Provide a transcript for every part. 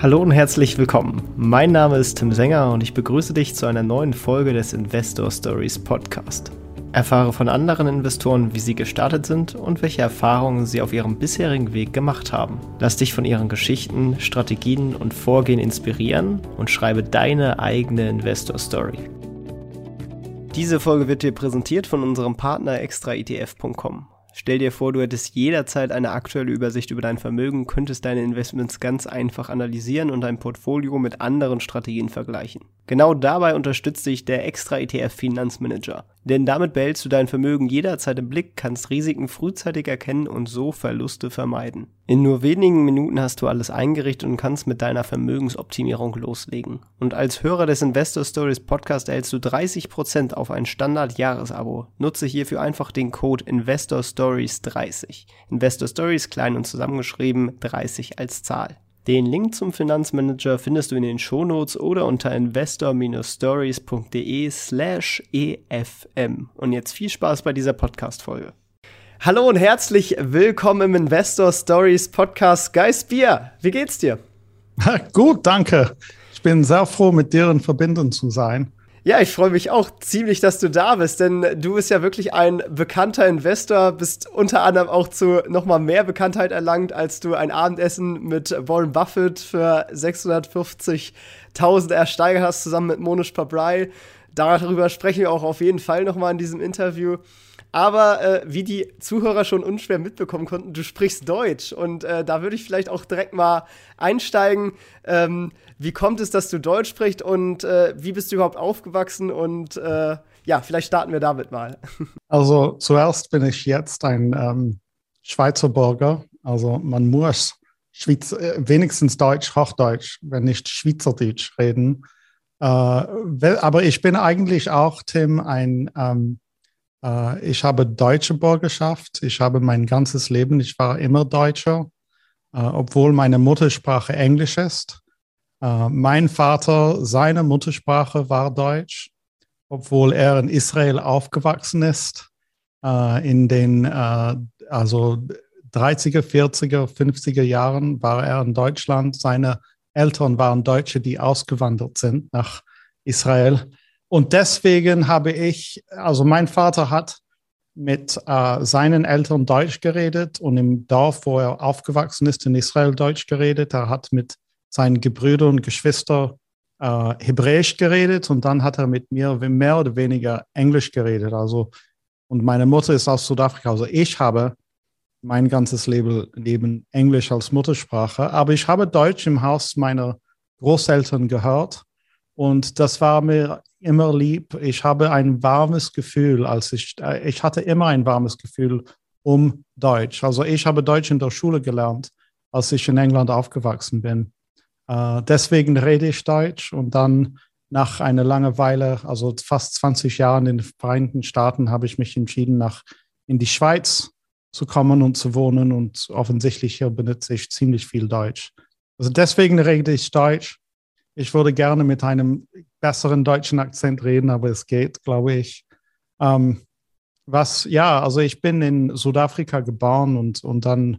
Hallo und herzlich willkommen. Mein Name ist Tim Sänger und ich begrüße dich zu einer neuen Folge des Investor Stories Podcast. Erfahre von anderen Investoren, wie sie gestartet sind und welche Erfahrungen sie auf ihrem bisherigen Weg gemacht haben. Lass dich von ihren Geschichten, Strategien und Vorgehen inspirieren und schreibe deine eigene Investor Story. Diese Folge wird dir präsentiert von unserem Partner extraetf.com. Stell dir vor, du hättest jederzeit eine aktuelle Übersicht über dein Vermögen, könntest deine Investments ganz einfach analysieren und dein Portfolio mit anderen Strategien vergleichen. Genau dabei unterstützt dich der extra ETF Finanzmanager. Denn damit behältst du dein Vermögen jederzeit im Blick, kannst Risiken frühzeitig erkennen und so Verluste vermeiden. In nur wenigen Minuten hast du alles eingerichtet und kannst mit deiner Vermögensoptimierung loslegen. Und als Hörer des Investor Stories Podcast erhältst du 30% auf ein Standard-Jahresabo. Nutze hierfür einfach den Code Investor Stories 30. Investor Stories klein und zusammengeschrieben, 30 als Zahl. Den Link zum Finanzmanager findest du in den Shownotes oder unter investor-stories.de slash efm. Und jetzt viel Spaß bei dieser Podcast-Folge. Hallo und herzlich willkommen im Investor Stories Podcast. Geist Bier, wie geht's dir? Gut, danke. Ich bin sehr froh, mit dir in Verbindung zu sein. Ja, ich freue mich auch ziemlich, dass du da bist, denn du bist ja wirklich ein bekannter Investor, bist unter anderem auch zu nochmal mehr Bekanntheit erlangt, als du ein Abendessen mit Warren Buffett für 650.000 ersteigert hast, zusammen mit Monish Pabrai. Darüber sprechen wir auch auf jeden Fall nochmal in diesem Interview. Aber äh, wie die Zuhörer schon unschwer mitbekommen konnten, du sprichst Deutsch. Und äh, da würde ich vielleicht auch direkt mal einsteigen. Ähm, wie kommt es, dass du Deutsch sprichst und äh, wie bist du überhaupt aufgewachsen? Und äh, ja, vielleicht starten wir damit mal. Also zuerst bin ich jetzt ein ähm, Schweizer Bürger. Also man muss Schweiz, äh, wenigstens Deutsch, Hochdeutsch, wenn nicht Schweizerdeutsch reden. Äh, aber ich bin eigentlich auch, Tim, ein ähm, äh, ich habe deutsche Bürgerschaft. Ich habe mein ganzes Leben, ich war immer Deutscher, äh, obwohl meine Muttersprache Englisch ist. Äh, mein Vater, seine Muttersprache war Deutsch, obwohl er in Israel aufgewachsen ist. In den also 30er, 40er, 50er Jahren war er in Deutschland. Seine Eltern waren Deutsche, die ausgewandert sind nach Israel. Und deswegen habe ich, also mein Vater hat mit äh, seinen Eltern Deutsch geredet und im Dorf, wo er aufgewachsen ist, in Israel Deutsch geredet. Er hat mit seinen Gebrüdern und Geschwistern äh, Hebräisch geredet und dann hat er mit mir mehr oder weniger Englisch geredet. Also, und meine Mutter ist aus Südafrika. Also ich habe mein ganzes Leben, Englisch als Muttersprache, aber ich habe Deutsch im Haus meiner Großeltern gehört und das war mir immer lieb. Ich habe ein warmes Gefühl, als ich, äh, ich hatte immer ein warmes Gefühl um Deutsch. Also ich habe Deutsch in der Schule gelernt, als ich in England aufgewachsen bin. Äh, deswegen rede ich Deutsch und dann nach einer langen Weile, also fast 20 Jahren in den Vereinigten Staaten, habe ich mich entschieden, nach in die Schweiz zu kommen und zu wohnen und offensichtlich hier benutze ich ziemlich viel Deutsch. Also deswegen rede ich Deutsch ich würde gerne mit einem besseren deutschen Akzent reden, aber es geht, glaube ich. Ähm, was, ja, also ich bin in Südafrika geboren und, und dann,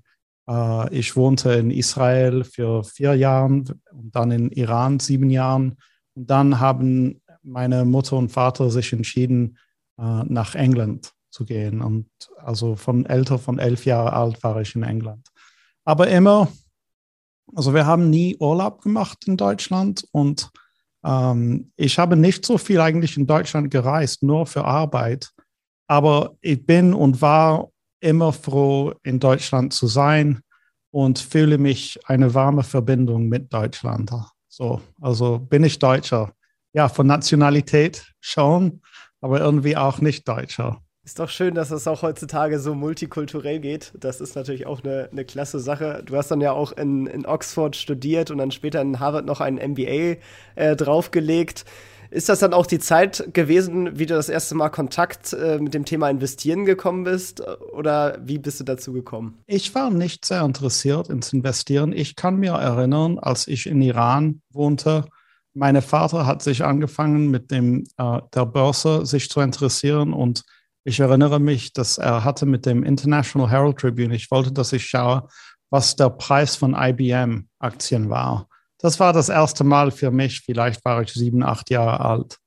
ich wohnte in Israel für vier Jahre und dann in Iran sieben Jahren. Und dann haben meine Mutter und Vater sich entschieden, äh, nach England zu gehen. Und also von älter, von elf Jahren alt war ich in England. Aber immer also wir haben nie Urlaub gemacht in Deutschland und ähm, ich habe nicht so viel eigentlich in Deutschland gereist, nur für Arbeit. Aber ich bin und war immer froh, in Deutschland zu sein und fühle mich eine warme Verbindung mit Deutschland. So, also bin ich Deutscher. Ja, von Nationalität schon, aber irgendwie auch nicht Deutscher. Ist doch schön, dass es auch heutzutage so multikulturell geht. Das ist natürlich auch eine, eine klasse Sache. Du hast dann ja auch in, in Oxford studiert und dann später in Harvard noch ein MBA äh, draufgelegt. Ist das dann auch die Zeit gewesen, wie du das erste Mal Kontakt äh, mit dem Thema Investieren gekommen bist? Oder wie bist du dazu gekommen? Ich war nicht sehr interessiert ins Investieren. Ich kann mir erinnern, als ich in Iran wohnte, mein Vater hat sich angefangen mit dem, äh, der Börse sich zu interessieren und ich erinnere mich, dass er hatte mit dem International Herald Tribune, ich wollte, dass ich schaue, was der Preis von IBM-Aktien war. Das war das erste Mal für mich. Vielleicht war ich sieben, acht Jahre alt.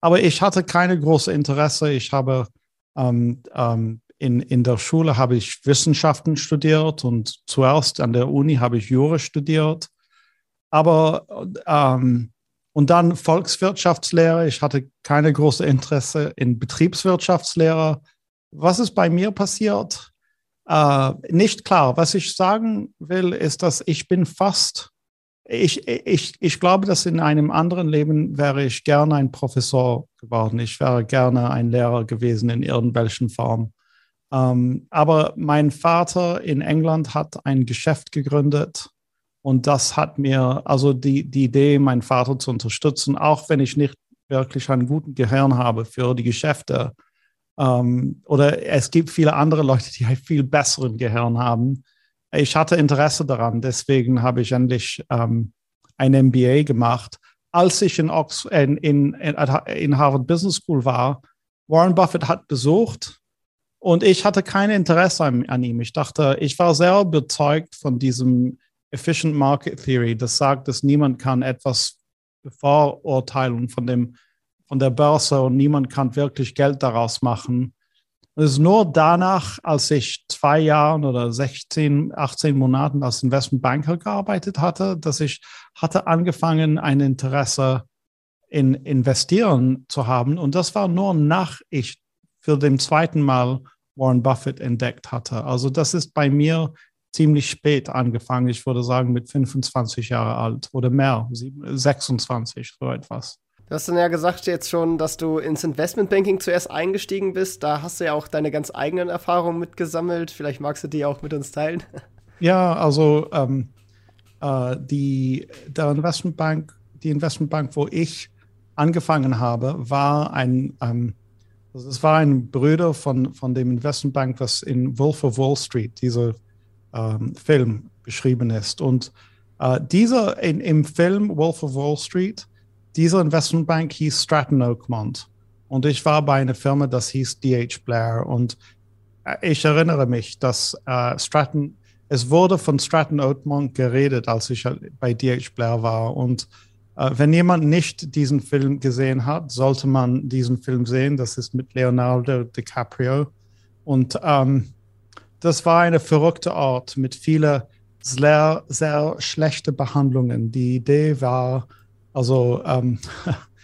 Aber ich hatte keine große Interesse. Ich habe ähm, ähm, in, in der Schule habe ich Wissenschaften studiert und zuerst an der Uni habe ich Jura studiert. Aber ähm, und dann Volkswirtschaftslehre. Ich hatte keine große Interesse in Betriebswirtschaftslehre. Was ist bei mir passiert? Äh, nicht klar. Was ich sagen will, ist, dass ich bin fast, ich, ich, ich glaube, dass in einem anderen Leben wäre ich gerne ein Professor geworden. Ich wäre gerne ein Lehrer gewesen in irgendwelchen Form. Ähm, aber mein Vater in England hat ein Geschäft gegründet und das hat mir, also die, die Idee, meinen Vater zu unterstützen, auch wenn ich nicht wirklich einen guten Gehirn habe für die Geschäfte, ähm, oder es gibt viele andere Leute, die einen viel besseren Gehirn haben. Ich hatte Interesse daran, deswegen habe ich endlich ähm, ein MBA gemacht. Als ich in, Ox in, in, in Harvard Business School war, Warren Buffett hat besucht und ich hatte kein Interesse an, an, ihm. Ich dachte, ich war sehr überzeugt von diesem Efficient Market Theory, das sagt, dass niemand kann etwas bevorurteilen von dem von der Börse und niemand kann wirklich Geld daraus machen. Es ist nur danach, als ich zwei Jahren oder 16, 18 Monaten als Investmentbanker gearbeitet hatte, dass ich hatte angefangen, ein Interesse in Investieren zu haben. Und das war nur nach ich für den zweiten Mal Warren Buffett entdeckt hatte. Also das ist bei mir ziemlich spät angefangen. Ich würde sagen mit 25 Jahre alt oder mehr, 26, so etwas. Du hast dann ja gesagt jetzt schon, dass du ins Investmentbanking zuerst eingestiegen bist. Da hast du ja auch deine ganz eigenen Erfahrungen mitgesammelt. Vielleicht magst du die auch mit uns teilen. Ja, also ähm, äh, die der Investmentbank, die Investmentbank, wo ich angefangen habe, war ein ähm, also es war ein Bruder von, von dem Investmentbank, was in Wolf of Wall Street, dieser ähm, Film, beschrieben ist. Und äh, dieser in, im Film Wolf of Wall Street diese Investmentbank hieß Stratton Oakmont. Und ich war bei einer Firma, das hieß DH Blair. Und äh, ich erinnere mich, dass äh, Stratton, es wurde von Stratton Oakmont geredet, als ich bei DH Blair war. Und äh, wenn jemand nicht diesen Film gesehen hat, sollte man diesen Film sehen. Das ist mit Leonardo DiCaprio. Und ähm, das war eine verrückte Ort mit vielen sehr, sehr schlechten Behandlungen. Die Idee war, also ähm,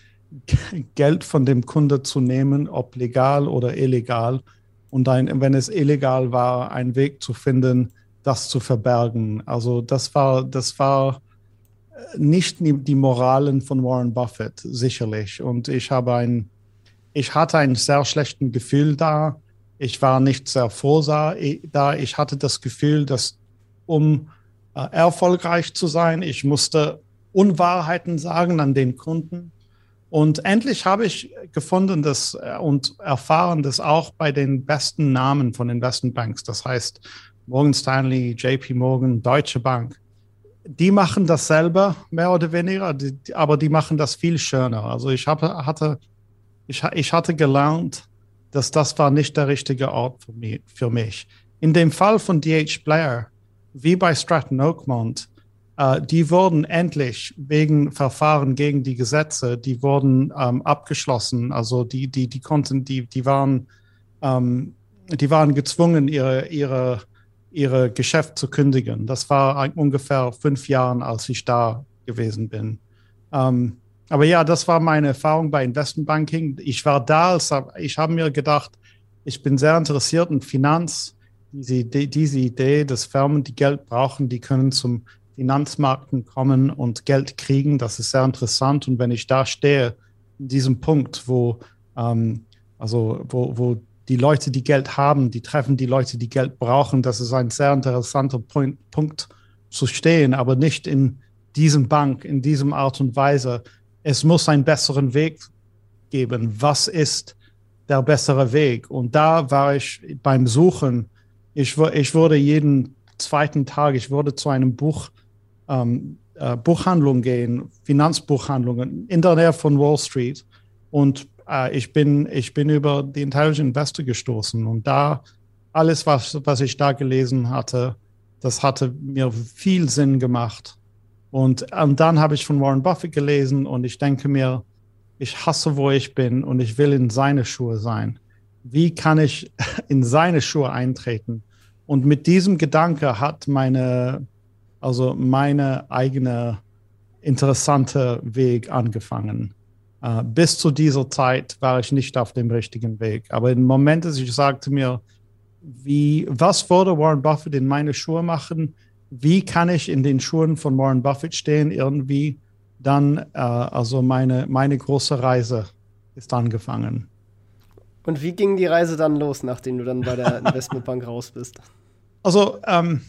Geld von dem Kunde zu nehmen, ob legal oder illegal. Und ein, wenn es illegal war, einen Weg zu finden, das zu verbergen. Also das war, das war äh, nicht die Moralen von Warren Buffett, sicherlich. Und ich habe ein, ich hatte ein sehr schlechtes Gefühl da. Ich war nicht sehr froh da. Ich hatte das Gefühl, dass um äh, erfolgreich zu sein, ich musste Unwahrheiten sagen an den Kunden. Und endlich habe ich gefunden dass, äh, und erfahren, dass auch bei den besten Namen von Investmentbanks, das heißt Morgan Stanley, JP Morgan, Deutsche Bank, die machen das selber, mehr oder weniger, aber die machen das viel schöner. Also ich habe, hatte, ich, ich hatte gelernt, dass das war nicht der richtige Ort für mich. In dem Fall von DH Blair, wie bei Stratton Oakmont, die wurden endlich wegen Verfahren gegen die Gesetze, die wurden ähm, abgeschlossen. Also die, die, die konnten, die, die waren, ähm, die waren gezwungen, ihre, ihre, ihre Geschäft zu kündigen. Das war ungefähr fünf Jahre, als ich da gewesen bin. Ähm, aber ja, das war meine Erfahrung bei Investmentbanking. Ich war da, als, ich habe mir gedacht, ich bin sehr interessiert in Finanz. Diese, diese Idee, dass Firmen, die Geld brauchen, die können zum Finanzmärkten kommen und Geld kriegen. Das ist sehr interessant. Und wenn ich da stehe, in diesem Punkt, wo, ähm, also wo, wo die Leute, die Geld haben, die treffen die Leute, die Geld brauchen, das ist ein sehr interessanter Point, Punkt zu stehen, aber nicht in diesem Bank, in diesem Art und Weise. Es muss einen besseren Weg geben. Was ist der bessere Weg? Und da war ich beim Suchen. Ich, ich wurde jeden zweiten Tag, ich wurde zu einem Buch ähm, äh, Buchhandlung gehen, Finanzbuchhandlungen in der Nähe von Wall Street. Und äh, ich, bin, ich bin über die Intelligent Investor gestoßen. Und da alles, was, was ich da gelesen hatte, das hatte mir viel Sinn gemacht. Und, und dann habe ich von Warren Buffett gelesen und ich denke mir, ich hasse, wo ich bin und ich will in seine Schuhe sein. Wie kann ich in seine Schuhe eintreten? Und mit diesem Gedanke hat meine, also meine eigene interessante Weg angefangen. Uh, bis zu dieser Zeit war ich nicht auf dem richtigen Weg. Aber im Moment, als ich sagte mir, wie, was würde Warren Buffett in meine Schuhe machen? Wie kann ich in den Schuhen von Warren Buffett stehen? Irgendwie dann, uh, also meine, meine große Reise ist angefangen. Und wie ging die Reise dann los, nachdem du dann bei der Investmentbank raus bist? Also, ähm,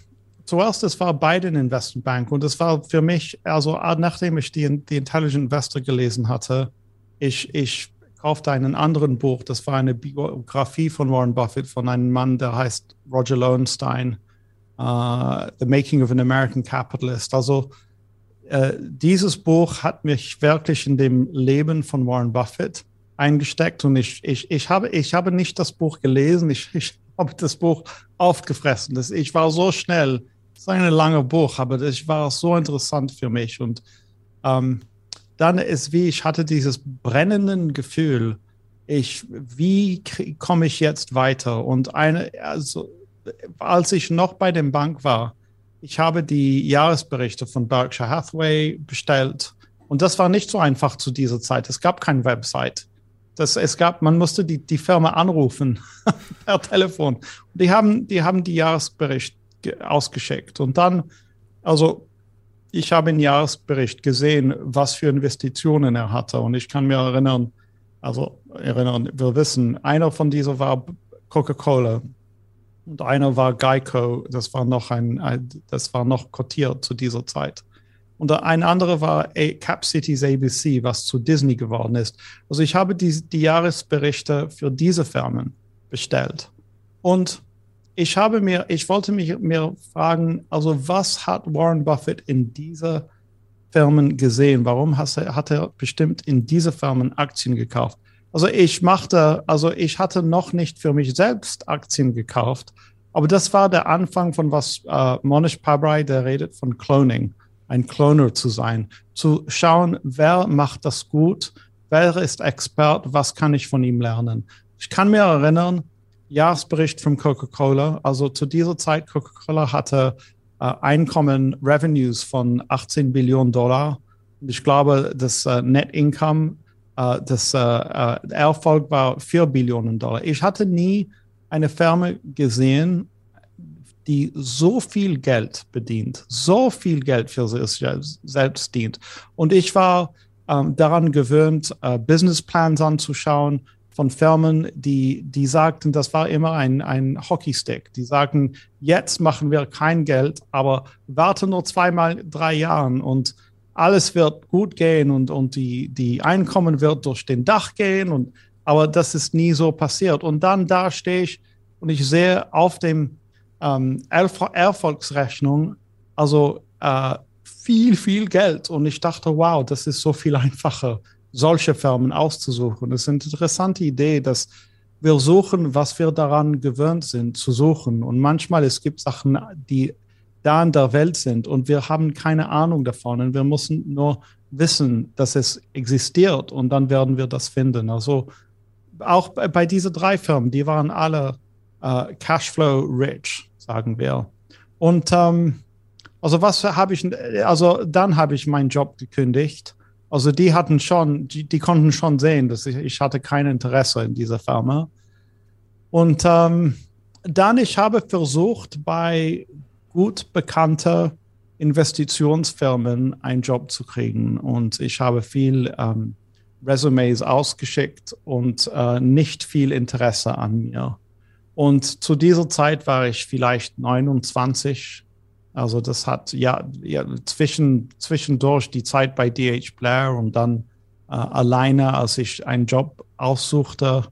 zuerst, es war bei den Investmentbank und es war für mich, also nachdem ich die, die Intelligent Investor gelesen hatte, ich, ich kaufte einen anderen Buch, das war eine Biografie von Warren Buffett, von einem Mann, der heißt Roger Lowenstein, uh, The Making of an American Capitalist. Also uh, dieses Buch hat mich wirklich in dem Leben von Warren Buffett eingesteckt und ich, ich, ich, habe, ich habe nicht das Buch gelesen, ich, ich habe das Buch aufgefressen. Das, ich war so schnell, ist ein langes Buch, aber das war so interessant für mich und ähm, dann ist wie, ich hatte dieses brennenden Gefühl, ich, wie komme ich jetzt weiter? Und eine, also, als ich noch bei der Bank war, ich habe die Jahresberichte von Berkshire Hathaway bestellt. Und das war nicht so einfach zu dieser Zeit. Es gab keine Website. Das, es gab, man musste die, die Firma anrufen per Telefon. Und die haben, die haben die Jahresbericht ausgeschickt. Und dann, also ich habe im Jahresbericht gesehen, was für Investitionen er hatte. Und ich kann mir erinnern, also erinnern, wir wissen, einer von diesen war Coca-Cola und einer war Geico. Das war noch ein, das war noch kotiert zu dieser Zeit. Und ein anderer war Cap Cities ABC, was zu Disney geworden ist. Also ich habe die, die Jahresberichte für diese Firmen bestellt. Und ich habe mir, ich wollte mich mir fragen, also was hat Warren Buffett in dieser Firmen gesehen? Warum hat er, hat er bestimmt in diese Firmen Aktien gekauft? Also ich machte, also ich hatte noch nicht für mich selbst Aktien gekauft, aber das war der Anfang von was äh, Monish Pabrai, der redet von Cloning, ein Cloner zu sein, zu schauen, wer macht das gut, wer ist Expert, was kann ich von ihm lernen. Ich kann mir erinnern, Jahresbericht von Coca-Cola. Also zu dieser Zeit, Coca-Cola hatte äh, Einkommen, Revenues von 18 Billionen Dollar. Ich glaube, das äh, Net Income, äh, das äh, äh, Erfolg war 4 Billionen Dollar. Ich hatte nie eine Firma gesehen, die so viel Geld bedient, so viel Geld für sich selbst dient. Und ich war ähm, daran gewöhnt, äh, Businessplans anzuschauen, von Firmen, die, die sagten, das war immer ein, ein Hockeystick. Die sagten, jetzt machen wir kein Geld, aber warte nur zweimal drei Jahren und alles wird gut gehen und, und die, die Einkommen wird durch den Dach gehen. Und, aber das ist nie so passiert. Und dann da stehe ich und ich sehe auf dem ähm, Erfolgsrechnung also äh, viel, viel Geld. Und ich dachte, wow, das ist so viel einfacher solche Firmen auszusuchen. Es ist eine interessante Idee, dass wir suchen, was wir daran gewöhnt sind zu suchen. Und manchmal es gibt Sachen, die da in der Welt sind und wir haben keine Ahnung davon und wir müssen nur wissen, dass es existiert und dann werden wir das finden. Also auch bei, diesen drei Firmen, die waren alle äh, Cashflow rich, sagen wir. Und ähm, also was habe ich, also dann habe ich meinen Job gekündigt also die hatten schon, die, die konnten schon sehen, dass ich, ich hatte kein Interesse in dieser Firma. Und ähm, dann, ich habe versucht, bei gut bekannten Investitionsfirmen einen Job zu kriegen. Und ich habe viel ähm, Resumes ausgeschickt und äh, nicht viel Interesse an mir. Und zu dieser Zeit war ich vielleicht 29, also das hat ja, ja zwischen, zwischendurch die Zeit bei DH Blair und dann äh, alleine, als ich einen Job aussuchte.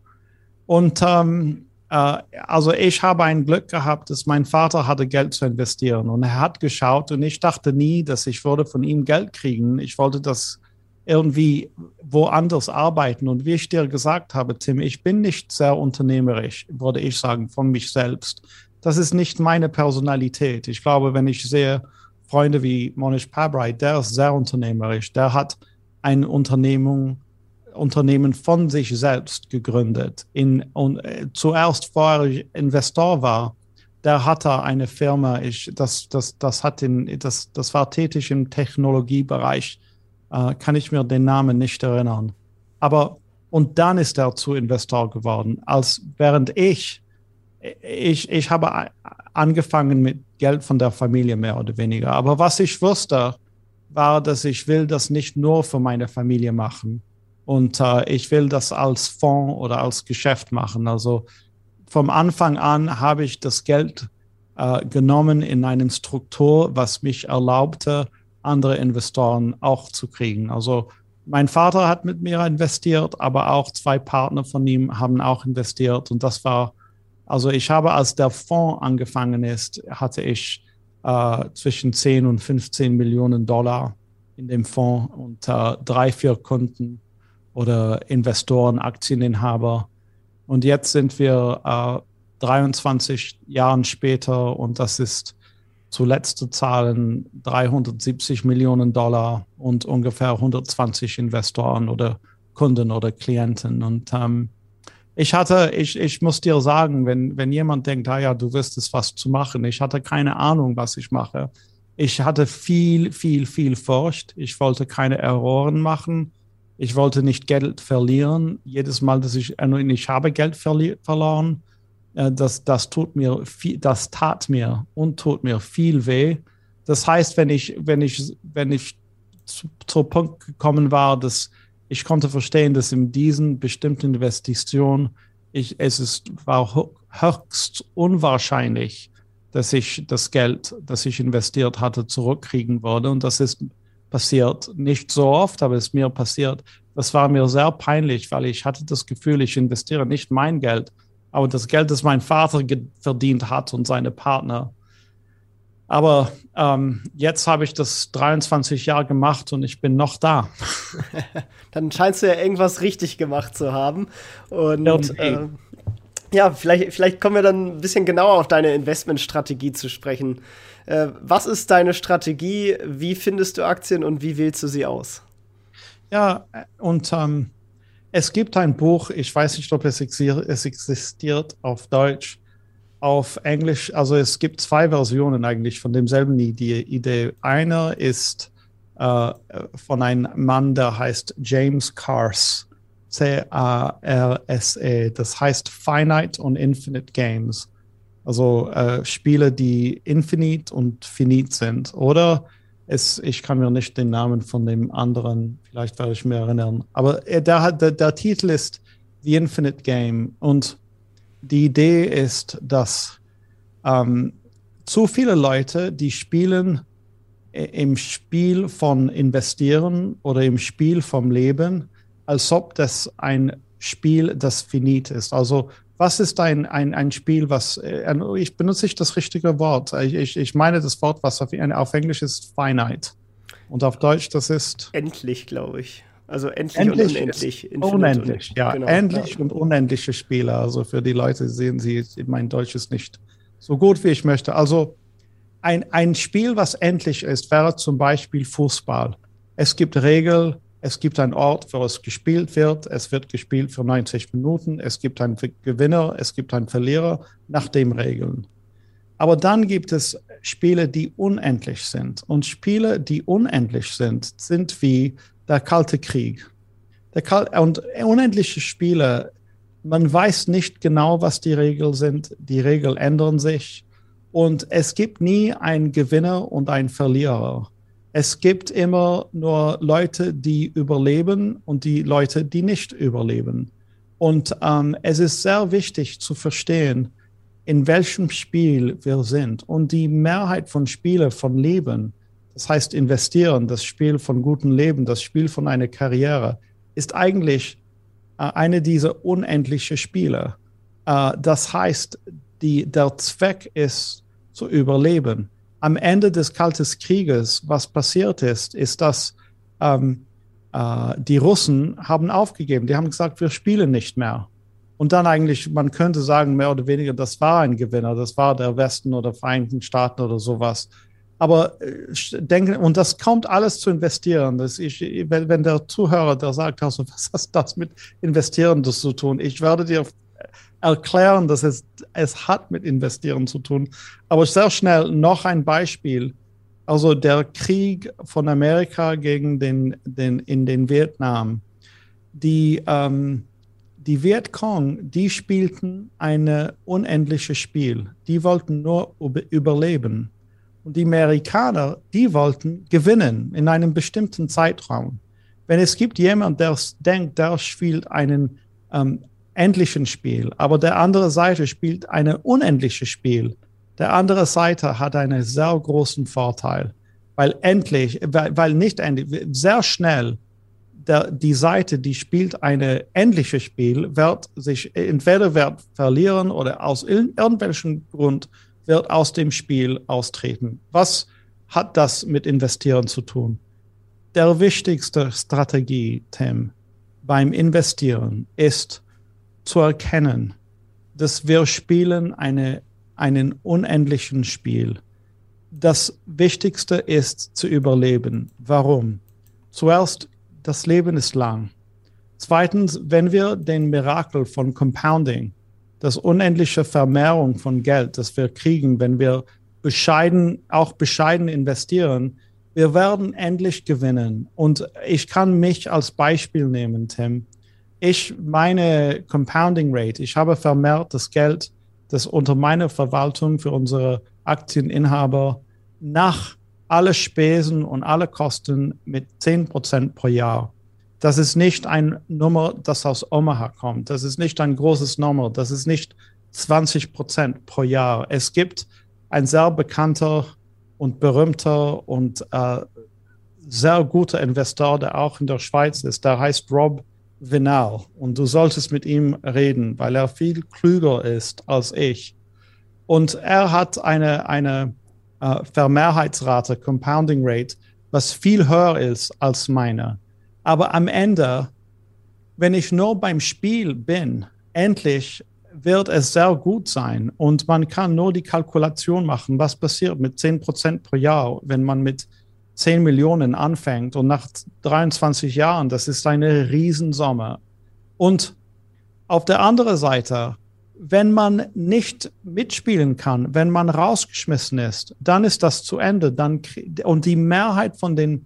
Und ähm, äh, also ich habe ein Glück gehabt, dass mein Vater hatte Geld zu investieren und er hat geschaut und ich dachte nie, dass ich würde von ihm Geld kriegen. Ich wollte das irgendwie woanders arbeiten. Und wie ich dir gesagt habe, Tim, ich bin nicht sehr unternehmerisch, würde ich sagen, von mich selbst das ist nicht meine Personalität. Ich glaube, wenn ich sehe Freunde wie Monish Pabrai, der ist sehr unternehmerisch. Der hat ein Unternehmung, Unternehmen von sich selbst gegründet. In, und, äh, zuerst, vorher ich Investor war, der hatte eine Firma, ich, das, das, das, hat in, das, das war tätig im Technologiebereich, äh, kann ich mir den Namen nicht erinnern. Aber und dann ist er zu Investor geworden, als während ich, ich, ich habe angefangen mit Geld von der Familie mehr oder weniger. Aber was ich wusste, war, dass ich will das nicht nur für meine Familie machen. Und äh, ich will das als Fonds oder als Geschäft machen. Also vom Anfang an habe ich das Geld äh, genommen in einem Struktur, was mich erlaubte, andere Investoren auch zu kriegen. Also mein Vater hat mit mir investiert, aber auch zwei Partner von ihm haben auch investiert. Und das war, also ich habe, als der Fonds angefangen ist, hatte ich äh, zwischen 10 und 15 Millionen Dollar in dem Fonds und äh, drei, vier Kunden oder Investoren, Aktieninhaber und jetzt sind wir äh, 23 Jahre später und das ist zuletzt zu zahlen 370 Millionen Dollar und ungefähr 120 Investoren oder Kunden oder Klienten. Und ähm, ich hatte, ich, ich muss dir sagen, wenn, wenn jemand denkt, ah ja, du wirst es was zu machen, ich hatte keine Ahnung, was ich mache. Ich hatte viel, viel, viel Furcht. Ich wollte keine Erroren machen. Ich wollte nicht Geld verlieren. Jedes Mal, dass ich, äh, ich habe Geld verloren, äh, das, das tut mir viel, das tat mir und tut mir viel weh. Das heißt, wenn ich, wenn ich, wenn ich zu, zu Punkt gekommen war, dass ich konnte verstehen, dass in diesen bestimmten Investitionen ich, es ist, war höchst unwahrscheinlich, dass ich das Geld, das ich investiert hatte, zurückkriegen würde. Und das ist passiert. Nicht so oft, aber es ist mir passiert. Das war mir sehr peinlich, weil ich hatte das Gefühl, ich investiere nicht mein Geld, aber das Geld, das mein Vater verdient hat und seine Partner. Aber ähm, jetzt habe ich das 23 Jahre gemacht und ich bin noch da. Dann scheinst du ja irgendwas richtig gemacht zu haben. Und äh, ja, vielleicht, vielleicht kommen wir dann ein bisschen genauer auf deine Investmentstrategie zu sprechen. Äh, was ist deine Strategie? Wie findest du Aktien und wie wählst du sie aus? Ja, und ähm, es gibt ein Buch, ich weiß nicht, ob es, es existiert auf Deutsch, auf Englisch. Also es gibt zwei Versionen eigentlich von demselben Idee. Eine ist äh, von einem Mann, der heißt James Cars. C-A-R-S-E. Das heißt Finite und Infinite Games. Also äh, Spiele, die infinite und finite sind. Oder es, ich kann mir nicht den Namen von dem anderen, vielleicht werde ich mir erinnern. Aber äh, der, der, der Titel ist The Infinite Game. Und die Idee ist, dass ähm, zu viele Leute, die spielen äh, im Spiel von Investieren oder im Spiel vom Leben, als ob das ein Spiel, das finit ist. Also was ist ein, ein, ein Spiel, was, äh, ich benutze nicht das richtige Wort. Ich, ich meine das Wort, was auf, auf Englisch ist finite. Und auf Deutsch, das ist. Endlich, glaube ich. Also endlich, endlich und unendlich. Unendlich, und, ja. Genau, endlich ja. und unendliche Spiele. Also für die Leute sehen Sie, mein Deutsch ist nicht so gut, wie ich möchte. Also ein, ein Spiel, was endlich ist, wäre zum Beispiel Fußball. Es gibt Regeln, es gibt einen Ort, wo es gespielt wird. Es wird gespielt für 90 Minuten. Es gibt einen Gewinner, es gibt einen Verlierer nach den Regeln. Aber dann gibt es Spiele, die unendlich sind. Und Spiele, die unendlich sind, sind wie der Kalte Krieg. Der Kal und unendliche Spiele, man weiß nicht genau, was die Regeln sind. Die Regeln ändern sich. Und es gibt nie einen Gewinner und einen Verlierer es gibt immer nur Leute, die überleben und die Leute, die nicht überleben. Und ähm, es ist sehr wichtig zu verstehen, in welchem Spiel wir sind. Und die Mehrheit von Spielen von Leben, das heißt investieren, das Spiel von gutem Leben, das Spiel von einer Karriere, ist eigentlich äh, eine dieser unendlichen Spiele. Äh, das heißt, die, der Zweck ist zu überleben am Ende des Kalten Krieges, was passiert ist, ist, dass ähm, äh, die Russen haben aufgegeben. Die haben gesagt, wir spielen nicht mehr. Und dann eigentlich, man könnte sagen, mehr oder weniger, das war ein Gewinner, das war der Westen oder Vereinigten Staaten oder sowas. Aber äh, denken, und das kommt alles zu investieren. Das ich, wenn, der Zuhörer, der sagt, also, was hat das mit Investieren zu tun? Ich werde dir erklären, dass es, es hat mit Investieren zu tun. Aber sehr schnell noch ein Beispiel. Also der Krieg von Amerika gegen den, den in den Vietnam. Die, ähm, die Vietcong, die spielten ein unendliches Spiel. Die wollten nur überleben. Und die Amerikaner, die wollten gewinnen in einem bestimmten Zeitraum. Wenn es gibt jemand, der denkt, der spielt einen ähm, endlichen Spiel, aber der andere Seite spielt ein unendliches Spiel, der andere Seite hat einen sehr großen Vorteil, weil endlich, weil, weil nicht endlich, sehr schnell der, die Seite, die spielt ein endliches Spiel, wird sich entweder wird verlieren oder aus irgendwelchen Grund wird aus dem Spiel austreten. Was hat das mit Investieren zu tun? Der wichtigste Strategie, Tim, beim Investieren ist zu erkennen, dass wir spielen eine, einen unendlichen Spiel. Das Wichtigste ist zu überleben. Warum? Zuerst, das Leben ist lang. Zweitens, wenn wir den Mirakel von Compounding das unendliche Vermehrung von Geld, das wir kriegen, wenn wir bescheiden, auch bescheiden investieren, wir werden endlich gewinnen. Und ich kann mich als Beispiel nehmen, Tim. Ich, meine Compounding Rate, ich habe vermehrt das Geld, das unter meiner Verwaltung für unsere Aktieninhaber nach alle Spesen und alle Kosten mit 10 Prozent pro Jahr. Das ist nicht ein Nummer, das aus Omaha kommt. Das ist nicht ein großes Nummer. Das ist nicht 20 Prozent pro Jahr. Es gibt ein sehr bekannter und berühmter und äh, sehr guter Investor, der auch in der Schweiz ist. Der heißt Rob Vinal. Und du solltest mit ihm reden, weil er viel klüger ist als ich. Und er hat eine, eine äh, Vermehrheitsrate, Compounding Rate, was viel höher ist als meine. Aber am Ende, wenn ich nur beim Spiel bin, endlich wird es sehr gut sein und man kann nur die Kalkulation machen, was passiert mit 10 Prozent pro Jahr, wenn man mit 10 Millionen anfängt und nach 23 Jahren, das ist eine Riesensumme. Und auf der anderen Seite, wenn man nicht mitspielen kann, wenn man rausgeschmissen ist, dann ist das zu Ende. Dann, und die Mehrheit von den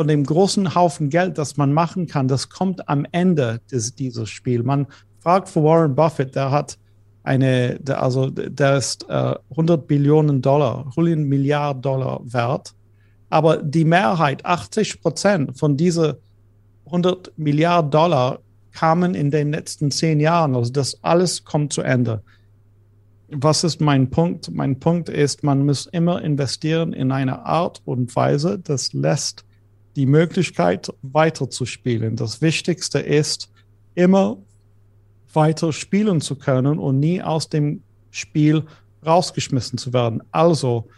von dem großen Haufen Geld, das man machen kann, das kommt am Ende des, dieses Spiels. Man fragt für Warren Buffett, der hat eine, der, also der ist äh, 100 Billionen Dollar, 100 Milliarden Dollar wert. Aber die Mehrheit, 80 Prozent von diesen 100 Milliarden Dollar kamen in den letzten zehn Jahren. Also das alles kommt zu Ende. Was ist mein Punkt? Mein Punkt ist, man muss immer investieren in eine Art und Weise, das lässt die Möglichkeit, weiterzuspielen. Das Wichtigste ist, immer weiter spielen zu können und nie aus dem Spiel rausgeschmissen zu werden. Also,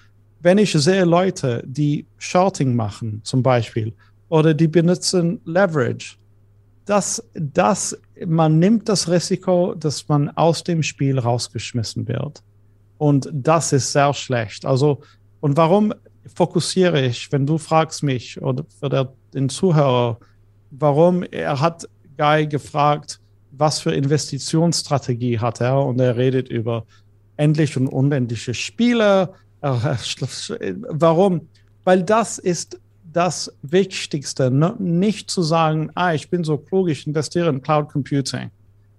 wenn ich sehe Leute, die Shorting machen, zum Beispiel, oder die benutzen Leverage, dass das, man nimmt das Risiko, dass man aus dem Spiel rausgeschmissen wird. Und das ist sehr schlecht. Also, und warum fokussiere ich, wenn du fragst mich oder für der, den Zuhörer, warum er hat Guy gefragt, was für Investitionsstrategie hat er und er redet über endlich und unendliche Spiele. Warum? Weil das ist das Wichtigste, nicht zu sagen, ah, ich bin so klug, ich investiere in Cloud Computing.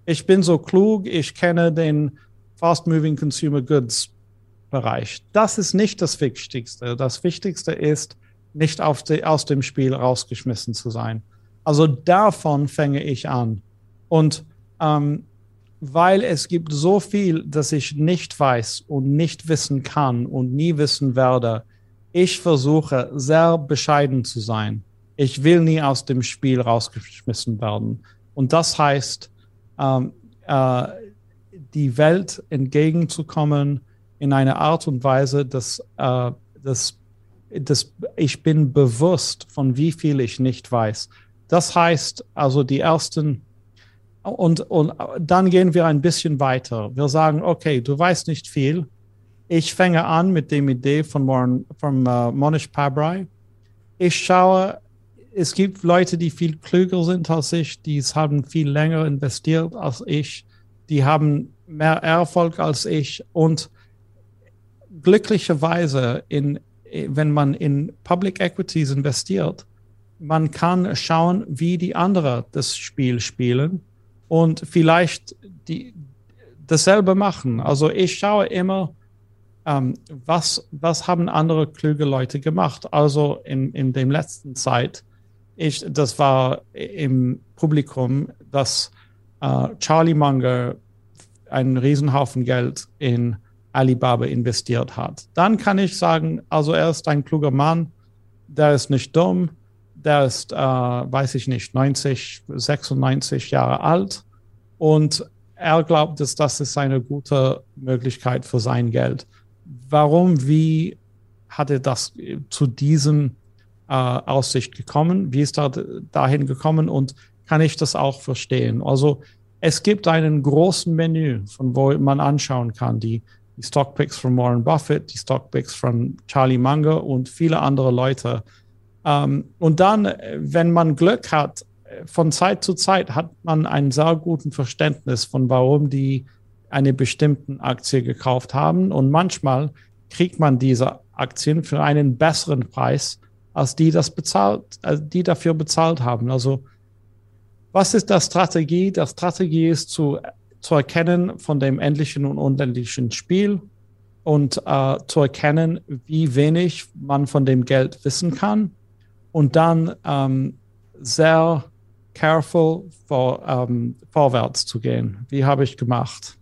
Ich bin so klug, ich kenne den Fast Moving Consumer Goods Bereich. Das ist nicht das Wichtigste. Das Wichtigste ist, nicht die, aus dem Spiel rausgeschmissen zu sein. Also davon fange ich an. Und ähm, weil es gibt so viel, das ich nicht weiß und nicht wissen kann und nie wissen werde, ich versuche sehr bescheiden zu sein. Ich will nie aus dem Spiel rausgeschmissen werden. Und das heißt, ähm, äh, die Welt entgegenzukommen, in einer Art und Weise, dass, äh, dass, dass ich bin bewusst von wie viel ich nicht weiß. Das heißt also die ersten und, und dann gehen wir ein bisschen weiter. Wir sagen, okay, du weißt nicht viel, Ich fange an mit der Idee von, Warren, von uh, Monish Pabrai. Ich schaue, es gibt Leute, die viel klüger sind als ich, die haben viel länger investiert als ich, die haben mehr Erfolg als ich und glücklicherweise, in, wenn man in Public Equities investiert, man kann schauen, wie die anderen das Spiel spielen und vielleicht die, dasselbe machen. Also ich schaue immer, ähm, was, was haben andere kluge Leute gemacht. Also in, in dem letzten Zeit, ich, das war im Publikum, dass äh, Charlie Munger einen Riesenhaufen Geld in Alibaba investiert hat. Dann kann ich sagen, also er ist ein kluger Mann, der ist nicht dumm, der ist, äh, weiß ich nicht, 90, 96 Jahre alt und er glaubt, dass das ist eine gute Möglichkeit für sein Geld. Warum, wie hat er das zu diesem äh, Aussicht gekommen? Wie ist er dahin gekommen und kann ich das auch verstehen? Also es gibt einen großen Menü, von wo man anschauen kann, die, die Stockpicks von Warren Buffett, die Stockpicks von Charlie Munger und viele andere Leute. Ähm, und dann, wenn man Glück hat, von Zeit zu Zeit hat man einen sehr guten Verständnis von, warum die eine bestimmte Aktie gekauft haben. Und manchmal kriegt man diese Aktien für einen besseren Preis, als die das bezahlt, als die dafür bezahlt haben. Also was ist das Strategie? Die Strategie ist zu, zu erkennen von dem endlichen und unendlichen Spiel und äh, zu erkennen, wie wenig man von dem Geld wissen kann und dann ähm, sehr careful vor, ähm, vorwärts zu gehen. Wie habe ich gemacht?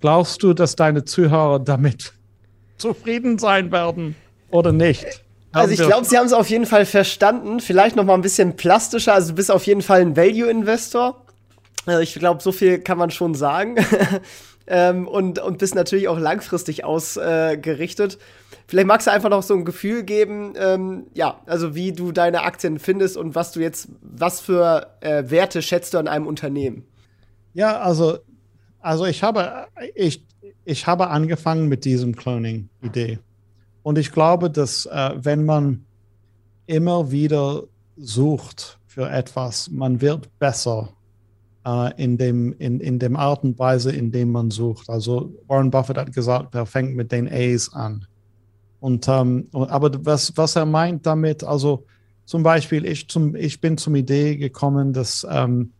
Glaubst du, dass deine Zuhörer damit zufrieden sein werden oder nicht? Also ich glaube, sie haben es auf jeden Fall verstanden. Vielleicht noch mal ein bisschen plastischer. Also du bist auf jeden Fall ein Value-Investor. Also ich glaube, so viel kann man schon sagen. ähm, und, und bist natürlich auch langfristig ausgerichtet. Äh, Vielleicht magst du einfach noch so ein Gefühl geben, ähm, ja, also wie du deine Aktien findest und was du jetzt, was für äh, Werte schätzt du an einem Unternehmen? Ja, also, also ich habe, ich, ich habe angefangen mit diesem Cloning-Idee. Und ich glaube, dass äh, wenn man immer wieder sucht für etwas, man wird besser in, dem, in, in dem Art und Weise, in dem man sucht. Also Warren Buffett hat gesagt, er fängt mit den A's an. Und, ähm, aber was, was er meint damit, also zum Beispiel, ich, zum, ich bin zum Idee gekommen, dass ähm,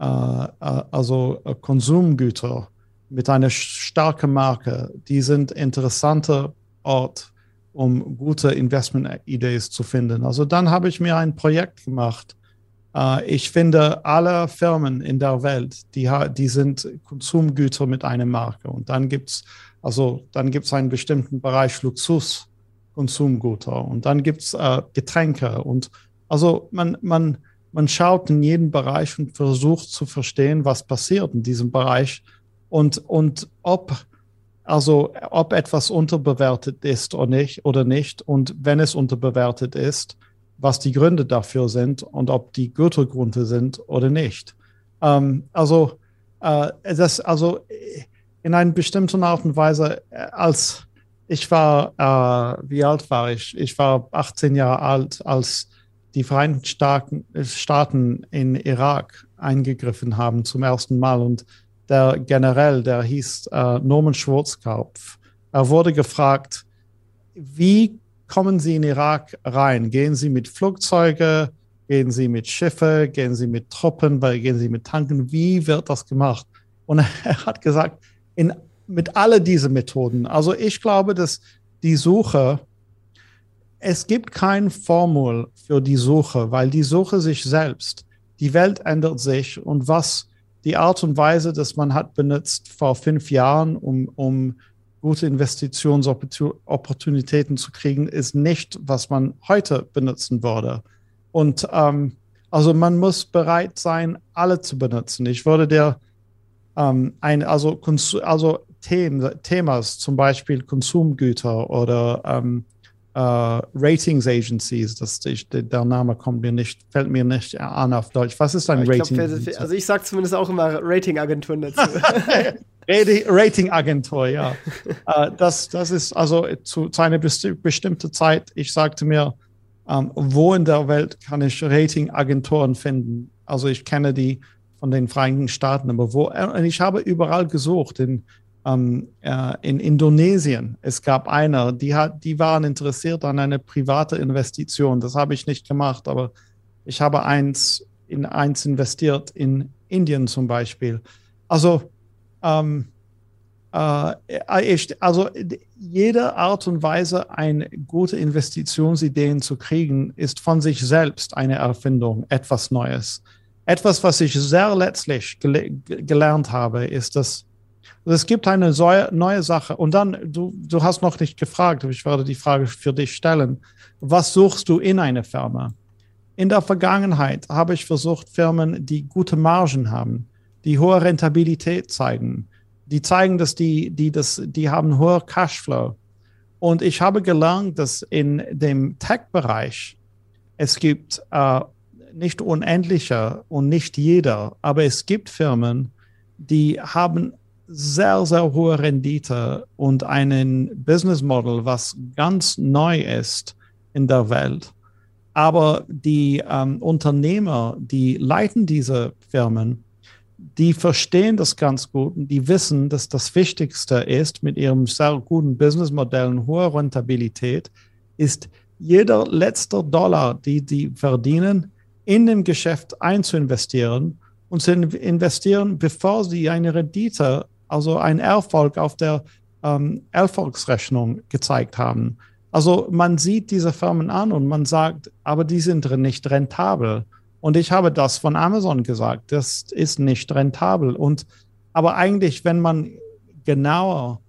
äh, äh also äh, Konsumgüter mit einer starken Marke, die sind interessanter Ort, um gute Investment-Ideen zu finden. Also dann habe ich mir ein Projekt gemacht. Äh, ich finde alle Firmen in der Welt, die, die sind Konsumgüter mit einer Marke. Und dann gibt es also einen bestimmten Bereich Luxus, Konsumgüter. Und dann gibt es äh, Getränke. Und also man, man, man schaut in jeden Bereich und versucht zu verstehen, was passiert in diesem Bereich. Und, und ob, also ob etwas unterbewertet ist oder nicht, oder nicht. Und wenn es unterbewertet ist, was die Gründe dafür sind und ob die Gütergründe sind oder nicht. Ähm, also, äh, das, also in einer bestimmten Art und Weise, äh, als ich war, äh, wie alt war ich? Ich war 18 Jahre alt, als die Vereinigten Staaten, Staaten in Irak eingegriffen haben zum ersten Mal. Und der General, der hieß äh, Norman Schwarzkopf, er wurde gefragt, wie kommen Sie in Irak rein? Gehen Sie mit Flugzeugen? Gehen Sie mit Schiffen? Gehen Sie mit Truppen? Gehen Sie mit Tanken? Wie wird das gemacht? Und er hat gesagt, in, mit all diesen Methoden. Also ich glaube, dass die Suche, es gibt kein Formel für die Suche, weil die Suche sich selbst, die Welt ändert sich und was die Art und Weise, dass man hat benutzt vor fünf Jahren, um, um gute Investitionsopportunitäten zu kriegen, ist nicht, was man heute benutzen würde. Und ähm, also man muss bereit sein, alle zu benutzen. Ich würde dir ähm, ein, also, also Themen, Themas, zum Beispiel Konsumgüter oder ähm, uh, Ratings Agencies. Das, ich, der Name kommt mir nicht, fällt mir nicht an auf Deutsch. Was ist ein ich Rating? Glaub, also ich sage zumindest auch immer Ratingagenturen dazu. Ratingagentur, ja. uh, das, das ist also zu, zu einer besti bestimmten Zeit, ich sagte mir, um, ähm, wo in der Welt kann ich Ratingagenturen finden? Also ich kenne die von den Vereinigten Staaten, aber wo, und ich habe überall gesucht, in ähm, äh, in Indonesien. Es gab eine, die, hat, die waren interessiert an eine private Investition. Das habe ich nicht gemacht, aber ich habe eins in eins investiert in Indien zum Beispiel. Also, ähm, äh, also jede Art und Weise, eine gute Investitionsideen zu kriegen, ist von sich selbst eine Erfindung, etwas Neues. Etwas, was ich sehr letztlich gele gelernt habe, ist, dass es gibt eine neue Sache. Und dann, du, du hast noch nicht gefragt, aber ich werde die Frage für dich stellen. Was suchst du in einer Firma? In der Vergangenheit habe ich versucht, Firmen, die gute Margen haben, die hohe Rentabilität zeigen, die zeigen, dass die, die, das, die haben hohe Cashflow. Und ich habe gelernt, dass in dem Tech-Bereich es gibt äh, nicht unendliche und nicht jeder, aber es gibt Firmen, die haben sehr, sehr hohe Rendite und einen Business Model, was ganz neu ist in der Welt. Aber die ähm, Unternehmer, die leiten diese Firmen, die verstehen das ganz gut und die wissen, dass das Wichtigste ist mit ihrem sehr guten Businessmodell und hoher Rentabilität, ist jeder letzte Dollar, die die verdienen, in dem Geschäft einzuinvestieren und zu investieren, bevor sie eine Rendite also ein Erfolg auf der ähm, Erfolgsrechnung gezeigt haben. Also man sieht diese Firmen an und man sagt, aber die sind nicht rentabel. Und ich habe das von Amazon gesagt, das ist nicht rentabel. Und aber eigentlich, wenn man genauer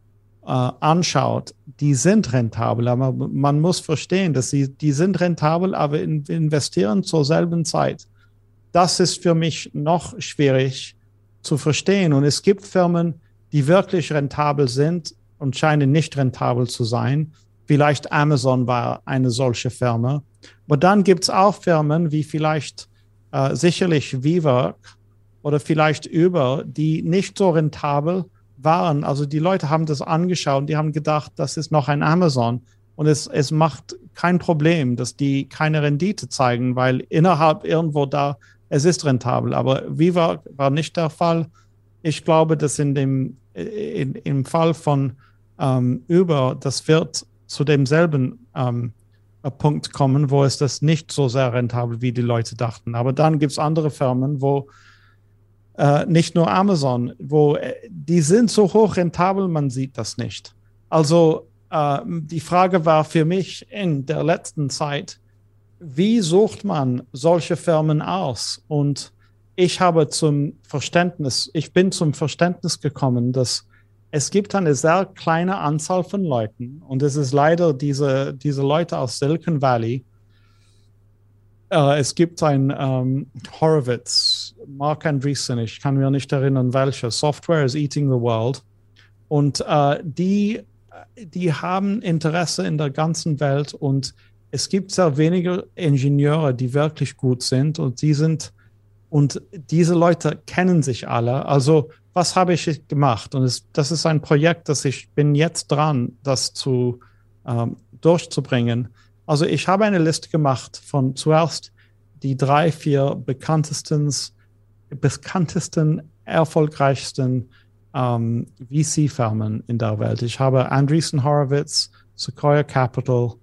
äh, anschaut, die sind rentabel, aber man muss verstehen, dass sie, die sind rentabel, aber in, investieren zur selben Zeit. Das ist für mich noch schwierig zu verstehen. Und es gibt Firmen, die wirklich rentabel sind und scheinen nicht rentabel zu sein. Vielleicht Amazon war eine solche Firma. Aber dann gibt es auch Firmen wie vielleicht äh, sicherlich WeWork oder vielleicht Uber, die nicht so rentabel waren. Also die Leute haben das angeschaut und die haben gedacht, das ist noch ein Amazon. Und es, es macht kein Problem, dass die keine Rendite zeigen, weil innerhalb irgendwo da, es ist rentabel. Aber WeWork war nicht der Fall. Ich glaube, dass in dem, in, im Fall von ähm, Uber, das wird zu demselben ähm, Punkt kommen, wo es das nicht so sehr rentabel wie die Leute dachten. Aber dann gibt es andere Firmen, wo äh, nicht nur Amazon, wo äh, die sind so hoch rentabel, man sieht das nicht. Also äh, die Frage war für mich in der letzten Zeit, wie sucht man solche Firmen aus? Und ich habe zum Verständnis, ich bin zum Verständnis gekommen, dass es gibt eine sehr kleine Anzahl von Leuten und es ist leider diese, diese Leute aus Silicon Valley. Äh, es gibt ein ähm, Horowitz, Mark Andreessen, ich kann mir nicht erinnern, welcher. Software is eating the world. Und äh, die, die haben Interesse in der ganzen Welt und es gibt sehr wenige Ingenieure, die wirklich gut sind und die sind und diese Leute kennen sich alle. Also was habe ich gemacht? Und es, das ist ein Projekt, das ich bin jetzt dran, das zu ähm, durchzubringen. Also ich habe eine Liste gemacht von zuerst die drei, vier bekanntesten, bekanntesten, erfolgreichsten ähm, VC-Firmen in der Welt. Ich habe Andreessen Horowitz, Sequoia Capital,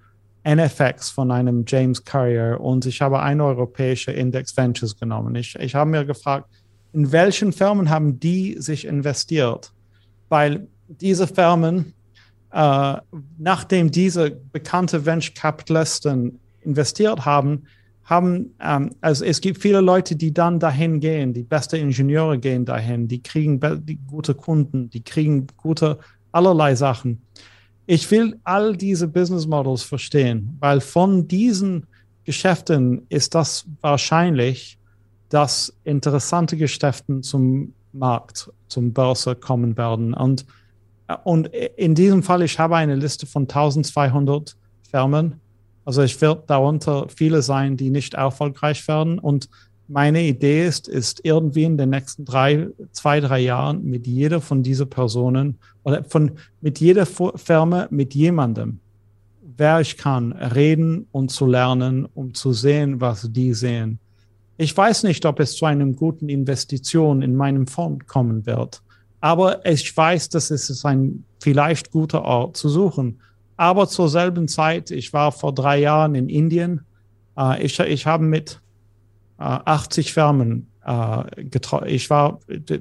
NFX von einem James Currier und ich habe eine europäische Index Ventures genommen. Ich, ich habe mir gefragt, in welchen Firmen haben die sich investiert? Weil diese Firmen, äh, nachdem diese bekannte Venture Capitalisten investiert haben, haben, ähm, also es gibt viele Leute, die dann dahin gehen, die beste Ingenieure gehen dahin, die kriegen die gute Kunden, die kriegen gute allerlei Sachen. Ich will all diese Business Models verstehen, weil von diesen Geschäften ist das wahrscheinlich, dass interessante Geschäfte zum Markt, zum Börse kommen werden. Und, und in diesem Fall, ich habe eine Liste von 1200 Firmen. Also ich werde darunter viele sein, die nicht erfolgreich werden. Und meine Idee ist, ist irgendwie in den nächsten drei, zwei, drei Jahren mit jeder von diesen Personen oder von, mit jeder Firma, mit jemandem, wer ich kann, reden und zu lernen, um zu sehen, was die sehen. Ich weiß nicht, ob es zu einem guten Investition in meinem Fonds kommen wird, aber ich weiß, dass es ein vielleicht guter Ort zu suchen. Aber zur selben Zeit, ich war vor drei Jahren in Indien, äh, ich, ich habe mit 80 äh, Firmen äh, getroffen. Ich war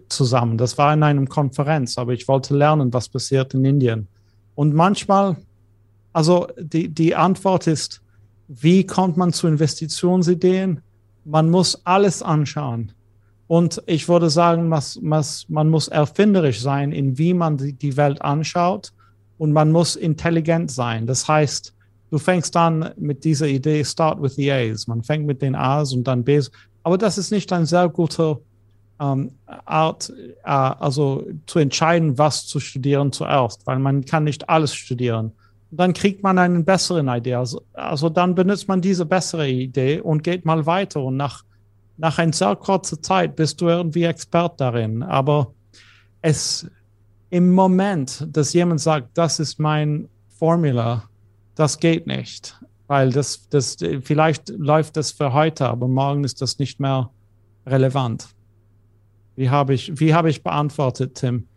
zusammen. Das war in einem Konferenz, aber ich wollte lernen, was passiert in Indien. Und manchmal, also die, die Antwort ist, wie kommt man zu Investitionsideen? Man muss alles anschauen. Und ich würde sagen, was, was, man muss erfinderisch sein, in wie man die, die Welt anschaut. Und man muss intelligent sein. Das heißt, du fängst an mit dieser Idee, start with the A's. Man fängt mit den A's und dann B's. Aber das ist nicht ein sehr guter ähm, Art, äh, also zu entscheiden, was zu studieren zuerst, weil man kann nicht alles studieren. Und dann kriegt man eine bessere Idee. Also, also dann benutzt man diese bessere Idee und geht mal weiter. Und nach, nach einer sehr kurzen Zeit bist du irgendwie Expert darin. Aber es im Moment, dass jemand sagt, das ist mein Formula, das geht nicht, weil das, das, vielleicht läuft das für heute, aber morgen ist das nicht mehr relevant. Wie habe ich, wie habe ich beantwortet, Tim?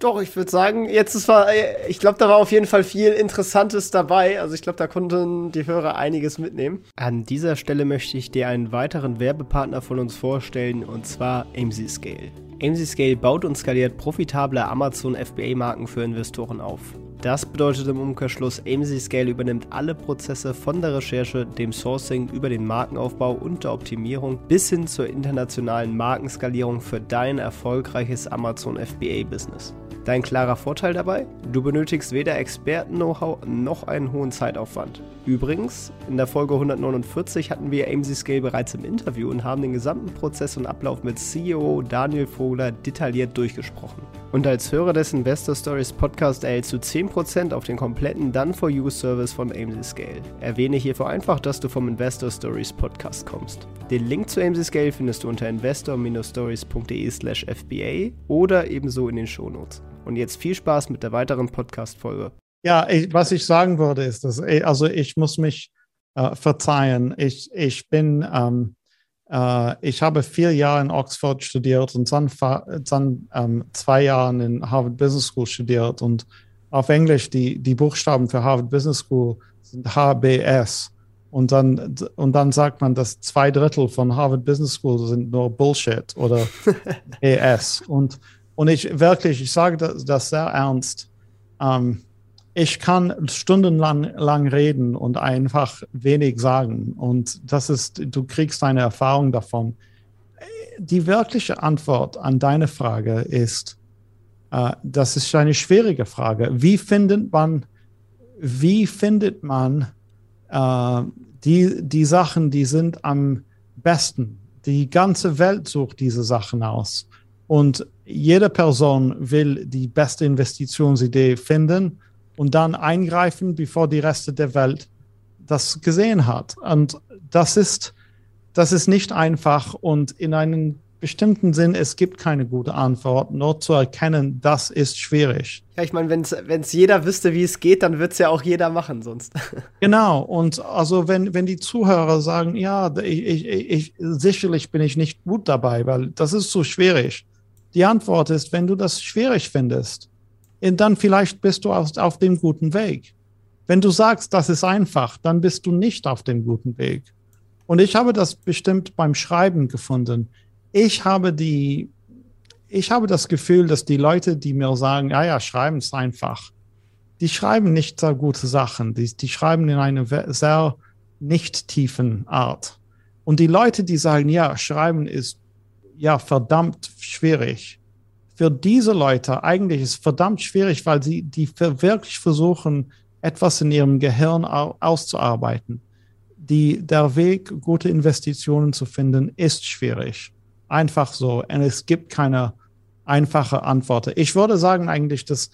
Doch, ich würde sagen, jetzt ist war, ich glaube, da war auf jeden Fall viel Interessantes dabei. Also ich glaube, da konnten die Hörer einiges mitnehmen. An dieser Stelle möchte ich dir einen weiteren Werbepartner von uns vorstellen, und zwar AMC Scale. AMC Scale baut und skaliert profitable Amazon FBA-Marken für Investoren auf. Das bedeutet im Umkehrschluss, AMC Scale übernimmt alle Prozesse von der Recherche, dem Sourcing über den Markenaufbau und der Optimierung bis hin zur internationalen Markenskalierung für dein erfolgreiches Amazon FBA-Business. Dein klarer Vorteil dabei? Du benötigst weder Experten-Know-how noch einen hohen Zeitaufwand. Übrigens, in der Folge 149 hatten wir AMC Scale bereits im Interview und haben den gesamten Prozess und Ablauf mit CEO Daniel Vogler detailliert durchgesprochen. Und als Hörer des Investor Stories Podcast erhältst du 10% auf den kompletten Done for You Service von AMC Scale. Erwähne hierfür einfach, dass du vom Investor Stories Podcast kommst. Den Link zu AMC Scale findest du unter investor-stories.de/fba oder ebenso in den Shownotes. Und jetzt viel Spaß mit der weiteren Podcast-Folge. Ja, ich, was ich sagen würde, ist, dass also ich muss mich äh, verzeihen. Ich, ich bin ähm, Uh, ich habe vier Jahre in Oxford studiert und dann, dann um, zwei Jahre in Harvard Business School studiert. Und auf Englisch, die, die Buchstaben für Harvard Business School sind HBS. Und dann, und dann sagt man, dass zwei Drittel von Harvard Business School sind nur Bullshit oder ES. Und, und ich wirklich, ich sage das, das sehr ernst. Um, ich kann stundenlang lang reden und einfach wenig sagen. Und das ist, du kriegst eine Erfahrung davon. Die wirkliche Antwort an deine Frage ist, äh, das ist eine schwierige Frage. Wie findet man, wie findet man äh, die, die Sachen, die sind am besten? Die ganze Welt sucht diese Sachen aus. Und jede Person will die beste Investitionsidee finden und dann eingreifen, bevor die Reste der Welt das gesehen hat. Und das ist, das ist nicht einfach und in einem bestimmten Sinn, es gibt keine gute Antwort. Nur zu erkennen, das ist schwierig. Ja, ich meine, wenn es jeder wüsste, wie es geht, dann wird es ja auch jeder machen sonst. Genau. Und also wenn, wenn die Zuhörer sagen, ja, ich, ich, ich, sicherlich bin ich nicht gut dabei, weil das ist so schwierig. Die Antwort ist, wenn du das schwierig findest, dann vielleicht bist du auf, dem guten Weg. Wenn du sagst, das ist einfach, dann bist du nicht auf dem guten Weg. Und ich habe das bestimmt beim Schreiben gefunden. Ich habe die, ich habe das Gefühl, dass die Leute, die mir sagen, ja, ja, schreiben ist einfach, die schreiben nicht sehr gute Sachen. Die, die schreiben in einer sehr nicht tiefen Art. Und die Leute, die sagen, ja, schreiben ist ja verdammt schwierig, für diese Leute eigentlich ist verdammt schwierig, weil sie die wirklich versuchen, etwas in ihrem Gehirn auszuarbeiten. Die, der Weg, gute Investitionen zu finden, ist schwierig. Einfach so. Und es gibt keine einfache Antwort. Ich würde sagen eigentlich, dass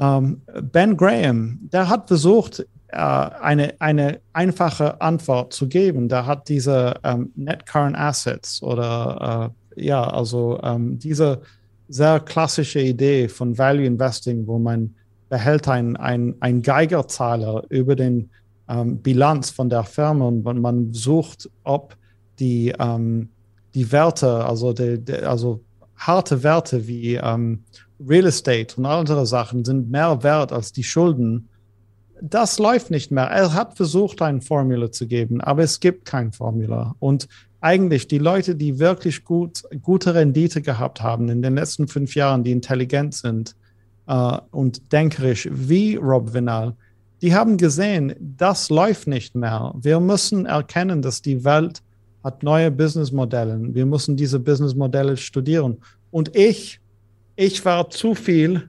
ähm, Ben Graham, der hat versucht, äh, eine, eine einfache Antwort zu geben. Da hat diese ähm, Net Current Assets oder äh, ja, also ähm, diese sehr klassische Idee von Value Investing, wo man behält ein, ein, Geigerzahler über den ähm, Bilanz von der Firma und man sucht, ob die, ähm, die Werte, also, die, die, also harte Werte wie ähm, Real Estate und andere Sachen sind mehr wert als die Schulden. Das läuft nicht mehr. Er hat versucht, ein Formula zu geben, aber es gibt kein Formula. Und eigentlich die Leute, die wirklich gut, gute Rendite gehabt haben in den letzten fünf Jahren, die intelligent sind äh, und denkerisch wie Rob Vinal, die haben gesehen, das läuft nicht mehr. Wir müssen erkennen, dass die Welt hat neue Businessmodelle. Wir müssen diese Businessmodelle studieren. Und ich, ich war zu viel,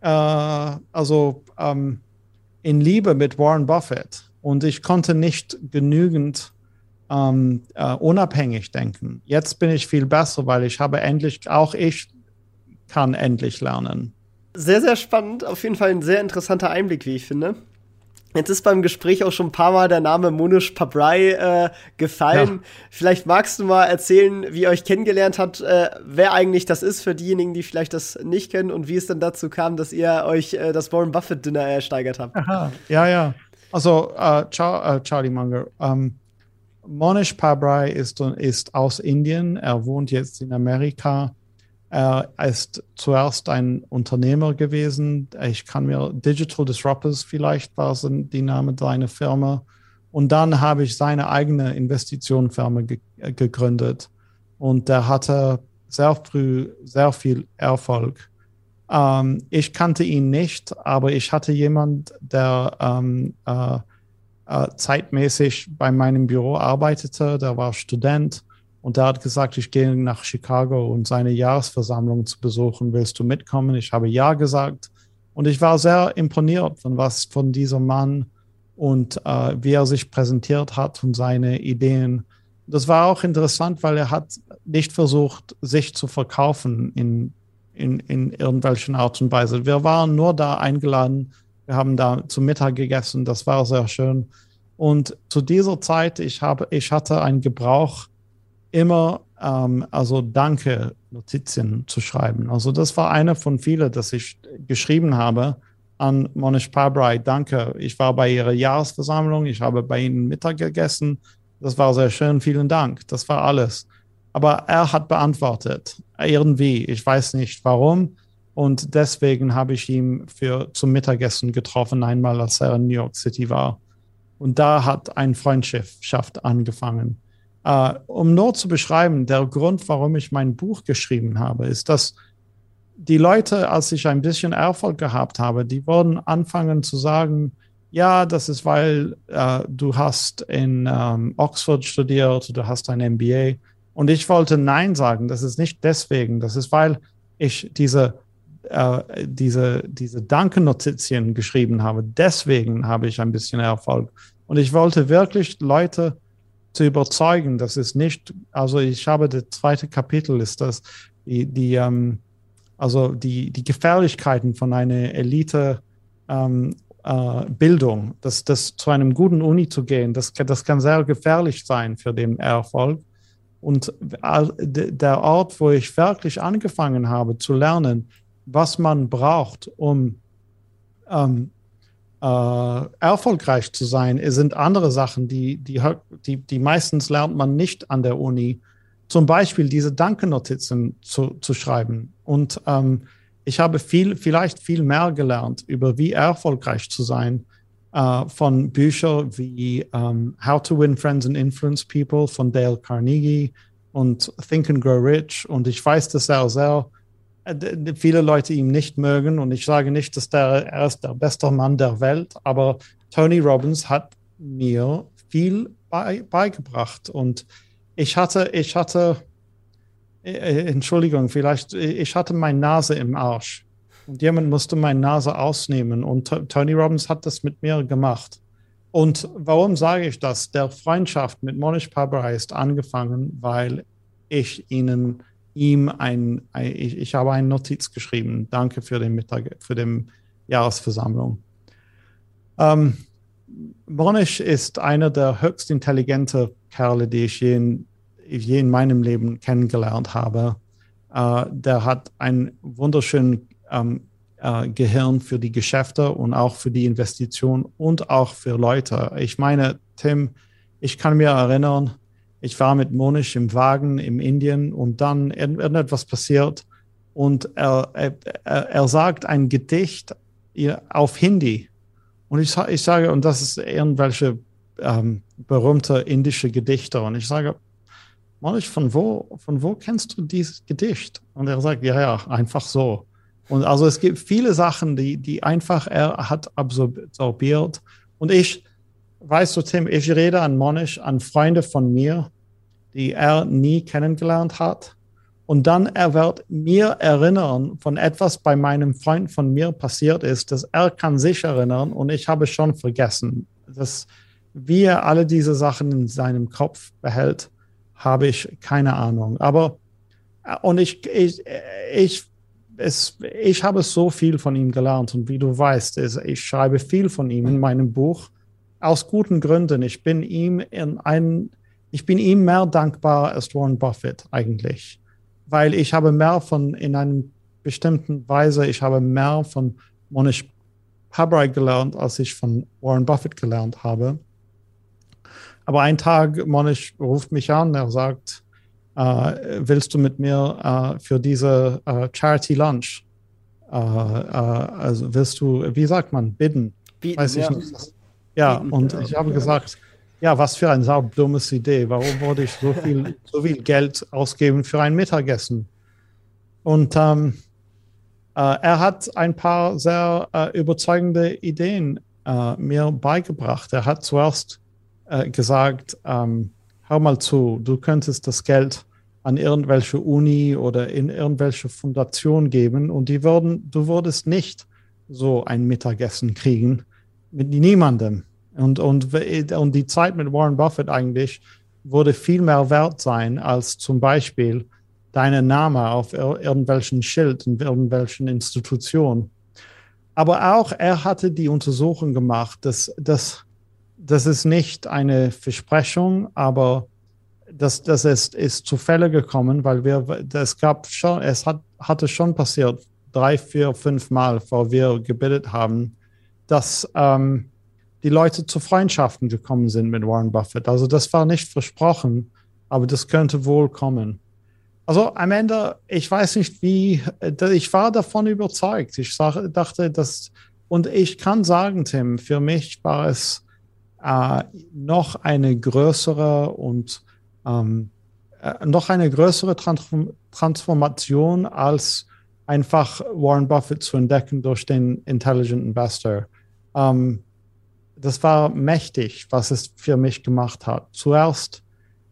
äh, also ähm, in Liebe mit Warren Buffett und ich konnte nicht genügend ähm, äh, unabhängig denken. Jetzt bin ich viel besser, weil ich habe endlich, auch ich kann endlich lernen. Sehr, sehr spannend. Auf jeden Fall ein sehr interessanter Einblick, wie ich finde. Jetzt ist beim Gespräch auch schon ein paar Mal der Name Monish Pabrai äh, gefallen. Ja. Vielleicht magst du mal erzählen, wie ihr euch kennengelernt habt, äh, wer eigentlich das ist für diejenigen, die vielleicht das nicht kennen und wie es dann dazu kam, dass ihr euch äh, das Warren Buffett Dinner ersteigert habt. Aha. Ja, ja. Also äh, Char äh, Charlie Munger. Ähm, Monish Pabrai ist, ist aus Indien. Er wohnt jetzt in Amerika. Er ist zuerst ein Unternehmer gewesen. Ich kann mir Digital Disruptors vielleicht war die Name seiner Firma. Und dann habe ich seine eigene Investitionenfirma ge gegründet. Und der hatte sehr früh sehr viel Erfolg. Ähm, ich kannte ihn nicht, aber ich hatte jemand, der ähm, äh, äh, zeitmäßig bei meinem Büro arbeitete. Der war Student und der hat gesagt, ich gehe nach Chicago und seine Jahresversammlung zu besuchen. Willst du mitkommen? Ich habe ja gesagt. Und ich war sehr imponiert von was von diesem Mann und äh, wie er sich präsentiert hat und seine Ideen. Das war auch interessant, weil er hat nicht versucht, sich zu verkaufen in, in, in irgendwelchen Art und Weise. Wir waren nur da eingeladen. Wir haben da zu Mittag gegessen. Das war sehr schön. Und zu dieser Zeit, ich habe, ich hatte einen Gebrauch immer ähm, also Danke Notizen zu schreiben. Also das war eine von vielen, dass ich geschrieben habe an Monish Pabrai. Danke, ich war bei ihrer Jahresversammlung, ich habe bei ihnen Mittag gegessen. Das war sehr schön, vielen Dank. Das war alles. Aber er hat beantwortet, irgendwie. Ich weiß nicht warum. Und deswegen habe ich ihn für zum Mittagessen getroffen, einmal als er in New York City war. Und da hat eine Freundschaft angefangen. Uh, um nur zu beschreiben, der Grund, warum ich mein Buch geschrieben habe, ist, dass die Leute, als ich ein bisschen Erfolg gehabt habe, die wurden anfangen zu sagen, ja, das ist, weil uh, du hast in um, Oxford studiert, du hast ein MBA. Und ich wollte Nein sagen, das ist nicht deswegen, das ist, weil ich diese, uh, diese, diese Dankennotizien geschrieben habe. Deswegen habe ich ein bisschen Erfolg. Und ich wollte wirklich Leute zu überzeugen. Das ist nicht, also ich habe das zweite Kapitel ist das, die, die ähm, also die, die Gefährlichkeiten von einer Elite ähm, äh, Bildung, das, das zu einem guten Uni zu gehen, das, das kann sehr gefährlich sein für den Erfolg. Und der Ort, wo ich wirklich angefangen habe zu lernen, was man braucht, um ähm, äh, erfolgreich zu sein, sind andere Sachen, die, die, die, die meistens lernt man nicht an der Uni. Zum Beispiel diese Dankennotizen zu, zu schreiben. Und ähm, ich habe viel, vielleicht viel mehr gelernt über wie erfolgreich zu sein äh, von Büchern wie ähm, How to Win Friends and Influence People von Dale Carnegie und Think and Grow Rich. Und ich weiß, dass er sehr äh, viele Leute ihn nicht mögen. Und ich sage nicht, dass der, er ist der beste Mann der Welt, aber Tony Robbins hat mir viel bei, beigebracht. Und ich hatte, ich hatte, äh, äh, Entschuldigung, vielleicht, ich hatte meine Nase im Arsch. Und jemand musste meine Nase ausnehmen. Und Tony Robbins hat das mit mir gemacht. Und warum sage ich das? Der Freundschaft mit Monish Pabrai ist angefangen, weil ich ihnen ihm ein, ein ich, ich, habe eine Notiz geschrieben. Danke für den Mittag, für die Jahresversammlung. Ähm, Monish ist einer der höchst intelligenten Kerle, die ich je in, je in meinem Leben kennengelernt habe. Uh, der hat ein wunderschönes um, uh, Gehirn für die Geschäfte und auch für die Investition und auch für Leute. Ich meine, Tim, ich kann mir erinnern, ich war mit Monish im Wagen in Indien und dann irgendetwas passiert und er, er, er sagt ein Gedicht auf Hindi. Und ich, ich sage, und das ist irgendwelche ähm, berühmte indische Gedichte. Und ich sage, Monish, von wo, von wo kennst du dieses Gedicht? Und er sagt, ja, ja, einfach so. Und also es gibt viele Sachen, die, die einfach er hat absorbiert. Und ich, weißt du, Tim, ich rede an Monish, an Freunde von mir, die er nie kennengelernt hat. Und dann er wird mir erinnern von etwas bei meinem Freund von mir passiert ist, dass er kann sich erinnern und ich habe schon vergessen. Dass wie er alle diese Sachen in seinem Kopf behält, habe ich keine Ahnung. Aber und ich, ich, ich, es, ich habe so viel von ihm gelernt und wie du weißt, ich schreibe viel von ihm in meinem Buch aus guten Gründen. Ich bin ihm in ein, ich bin ihm mehr dankbar als Warren Buffett eigentlich, weil ich habe mehr von in einer bestimmten Weise, ich habe mehr von Monish Pabrai gelernt, als ich von Warren Buffett gelernt habe. Aber ein Tag, Monish ruft mich an, er sagt, äh, willst du mit mir äh, für diese äh, Charity Lunch, also willst du, wie sagt man, bidden? Bieten, Weiß ich ja. nicht. Ja, und ich habe gesagt, ja, was für eine saudummes Idee. Warum wollte ich so viel, so viel Geld ausgeben für ein Mittagessen? Und ähm, äh, er hat ein paar sehr äh, überzeugende Ideen äh, mir beigebracht. Er hat zuerst äh, gesagt, ähm, hör mal zu, du könntest das Geld an irgendwelche Uni oder in irgendwelche Fundation geben und die würden, du würdest nicht so ein Mittagessen kriegen mit niemandem. Und, und, und die Zeit mit Warren Buffett eigentlich würde viel mehr wert sein als zum Beispiel deine Name auf irgendwelchen Schild in irgendwelchen Institutionen. Aber auch er hatte die Untersuchung gemacht, dass, dass das ist nicht eine Versprechung, aber das, das ist, ist zu Fälle gekommen, weil wir, es gab schon, es hat, hatte schon passiert, drei, vier, fünf Mal, vor wir gebildet haben, dass ähm, die Leute zu Freundschaften gekommen sind mit Warren Buffett. Also das war nicht versprochen, aber das könnte wohl kommen. Also am Ende, ich weiß nicht wie, ich war davon überzeugt. Ich dachte, dass, und ich kann sagen, Tim, für mich war es äh, noch eine größere und ähm, äh, noch eine größere Transform Transformation als einfach Warren Buffett zu entdecken durch den Intelligent Investor. Ähm, das war mächtig, was es für mich gemacht hat. Zuerst,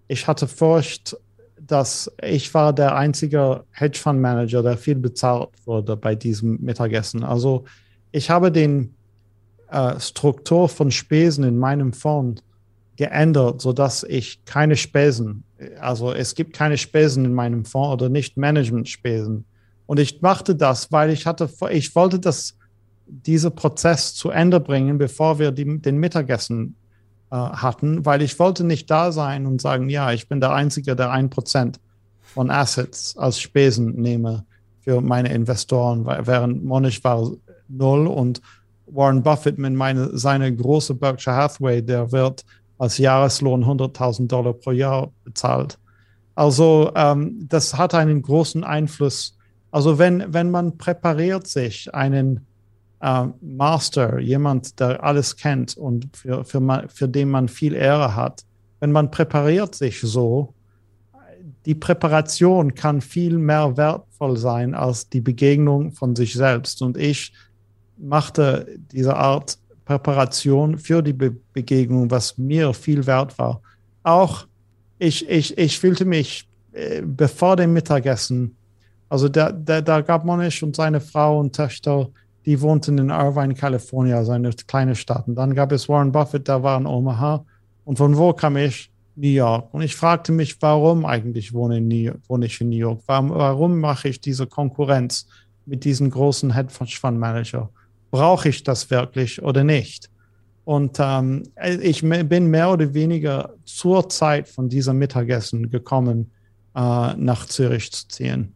ich hatte Furcht, dass ich war der einzige Hedgefondsmanager, der viel bezahlt wurde bei diesem Mittagessen. Also ich habe den äh, Struktur von Spesen in meinem Fonds geändert, sodass ich keine Spesen, also es gibt keine Spesen in meinem Fonds oder nicht Management-Spesen. Und ich machte das, weil ich hatte, ich wollte das dieser Prozess zu Ende bringen, bevor wir die, den Mittagessen äh, hatten, weil ich wollte nicht da sein und sagen, ja, ich bin der Einzige, der ein Prozent von Assets als Spesen nehme für meine Investoren, während Monish war null und Warren Buffett mit meine, seine große Berkshire Hathaway, der wird als Jahreslohn 100.000 Dollar pro Jahr bezahlt. Also ähm, das hat einen großen Einfluss. Also wenn, wenn man präpariert sich einen äh, Master, jemand, der alles kennt und für, für, man, für den man viel Ehre hat, wenn man präpariert sich so, die Präparation kann viel mehr wertvoll sein als die Begegnung von sich selbst. Und ich machte diese Art Präparation für die Be Begegnung, was mir viel wert war. Auch ich, ich, ich fühlte mich äh, bevor dem Mittagessen, also da, da, da gab Monish und seine Frau und Töchter die wohnten in Irvine, Kalifornien, also eine kleine Stadt. Und dann gab es Warren Buffett, der war in Omaha. Und von wo kam ich? New York. Und ich fragte mich, warum eigentlich wohne, York, wohne ich in New York? Warum, warum mache ich diese Konkurrenz mit diesen großen Hedgefonds-Manager? Brauche ich das wirklich oder nicht? Und ähm, ich bin mehr oder weniger zur Zeit von diesem Mittagessen gekommen, äh, nach Zürich zu ziehen.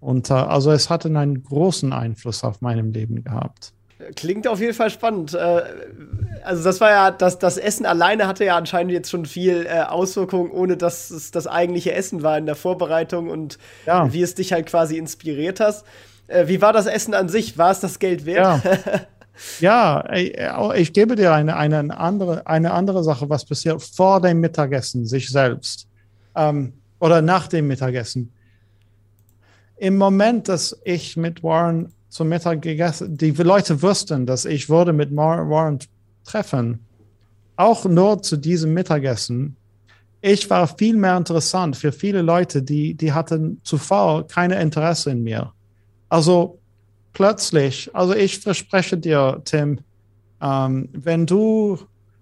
Und äh, also es hatte einen großen Einfluss auf meinem Leben gehabt. Klingt auf jeden Fall spannend. Äh, also das war ja, das, das Essen alleine hatte ja anscheinend jetzt schon viel äh, Auswirkungen, ohne dass es das eigentliche Essen war in der Vorbereitung und ja. wie es dich halt quasi inspiriert hast. Wie war das Essen an sich? War es das Geld wert? Ja, ja ich gebe dir eine, eine, andere, eine andere Sache, was passiert vor dem Mittagessen, sich selbst. Ähm, oder nach dem Mittagessen. Im Moment, dass ich mit Warren zum Mittag gegessen, die Leute wussten, dass ich würde mit Warren treffen, auch nur zu diesem Mittagessen. Ich war viel mehr interessant für viele Leute, die, die hatten zuvor keine Interesse in mir. Also plötzlich, also ich verspreche dir, Tim, ähm, wenn du,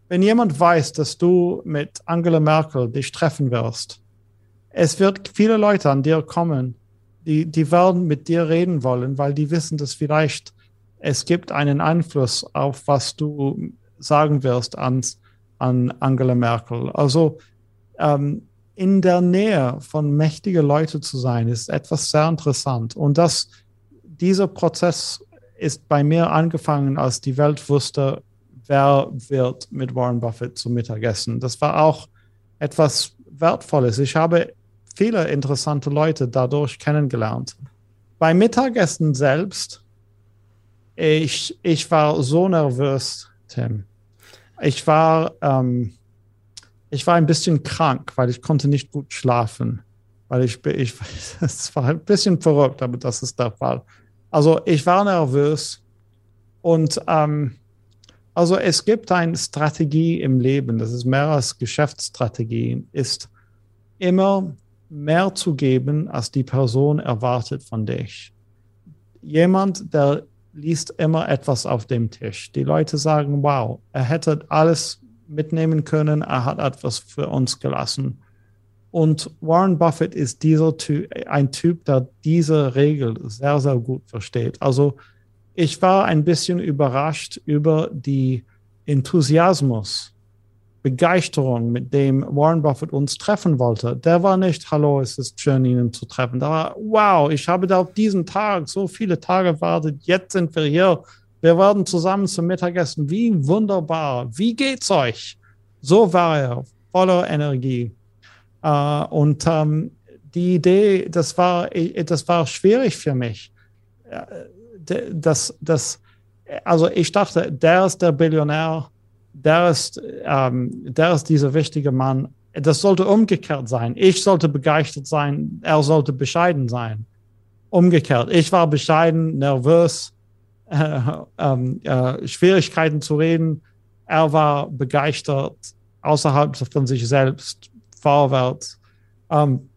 wenn jemand weiß, dass du mit Angela Merkel dich treffen wirst, es wird viele Leute an dir kommen, die, die werden mit dir reden wollen, weil die wissen, dass vielleicht es gibt einen Einfluss auf, was du sagen wirst an, an Angela Merkel. Also ähm, in der Nähe von mächtigen Leuten zu sein, ist etwas sehr interessant. Und das, dieser Prozess ist bei mir angefangen, als die Welt wusste, wer wird mit Warren Buffett zum Mittagessen. Das war auch etwas Wertvolles. Ich habe viele interessante Leute dadurch kennengelernt. Beim Mittagessen selbst, ich, ich war so nervös, Tim. Ich war, ähm, ich war ein bisschen krank, weil ich konnte nicht gut schlafen. Weil ich, ich, es war ein bisschen verrückt, aber das ist der Fall. Also ich war nervös und ähm, also es gibt eine Strategie im Leben, das ist mehr als Geschäftsstrategie, ist immer mehr zu geben, als die Person erwartet von dich. Jemand, der liest immer etwas auf dem Tisch. Die Leute sagen, wow, er hätte alles mitnehmen können, er hat etwas für uns gelassen. Und Warren Buffett ist dieser typ, ein Typ, der diese Regel sehr, sehr gut versteht. Also ich war ein bisschen überrascht über die Enthusiasmus Begeisterung, mit dem Warren Buffett uns treffen wollte, der war nicht, hallo, es ist schön, Ihnen zu treffen. Da war, wow, ich habe da auf diesen Tag so viele Tage gewartet, jetzt sind wir hier. Wir werden zusammen zum Mittagessen. Wie wunderbar. Wie geht's euch? So war er, voller Energie. Uh, und um, die Idee, das war, das war schwierig für mich. Das, das, also ich dachte, der ist der Billionär, der ist, ähm, der ist dieser wichtige Mann. Das sollte umgekehrt sein. Ich sollte begeistert sein, er sollte bescheiden sein. Umgekehrt. Ich war bescheiden, nervös, äh, äh, Schwierigkeiten zu reden. Er war begeistert, außerhalb von sich selbst, vorwärts. Ähm,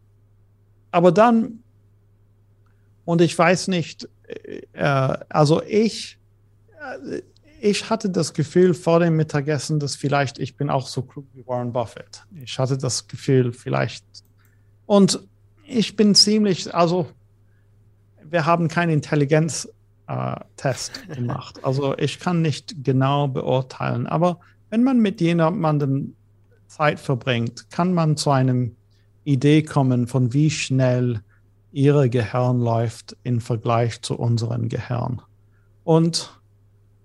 aber dann, und ich weiß nicht, äh, also ich, äh, ich hatte das Gefühl vor dem Mittagessen, dass vielleicht ich bin auch so klug wie Warren Buffett. Ich hatte das Gefühl, vielleicht. Und ich bin ziemlich, also wir haben keinen Intelligenztest äh, gemacht. Also ich kann nicht genau beurteilen. Aber wenn man mit jemandem Zeit verbringt, kann man zu einem Idee kommen, von wie schnell ihre Gehirn läuft im Vergleich zu unserem Gehirn. Und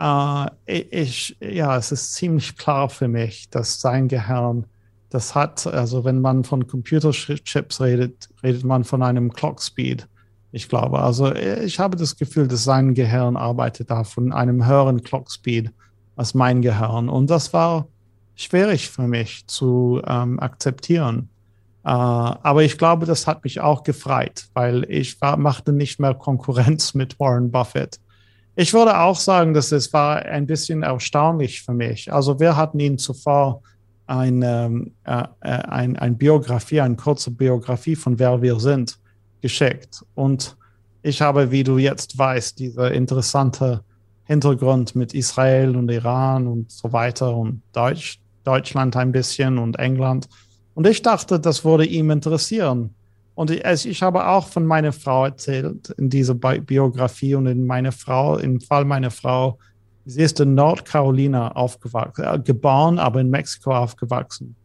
Uh, ich, ja, es ist ziemlich klar für mich, dass sein Gehirn, das hat, also wenn man von Computerchips redet, redet man von einem Clock Speed. Ich glaube, also ich habe das Gefühl, dass sein Gehirn arbeitet da von einem höheren Clock Speed als mein Gehirn. Und das war schwierig für mich zu ähm, akzeptieren. Uh, aber ich glaube, das hat mich auch gefreut, weil ich war, machte nicht mehr Konkurrenz mit Warren Buffett. Ich würde auch sagen, dass es war ein bisschen erstaunlich für mich. Also wir hatten ihn zuvor eine, ähm, äh, äh, ein, ein Biografie, eine kurze Biografie von wer wir sind geschickt. Und ich habe, wie du jetzt weißt, diese interessante Hintergrund mit Israel und Iran und so weiter und Deutsch, Deutschland ein bisschen und England. Und ich dachte, das würde ihm interessieren. Und ich, also ich habe auch von meiner Frau erzählt in dieser Biografie und in meiner Frau, im Fall meiner Frau, Sie ist in Nordcarolina aufgewachsen, äh, geboren, aber in Mexiko aufgewachsen.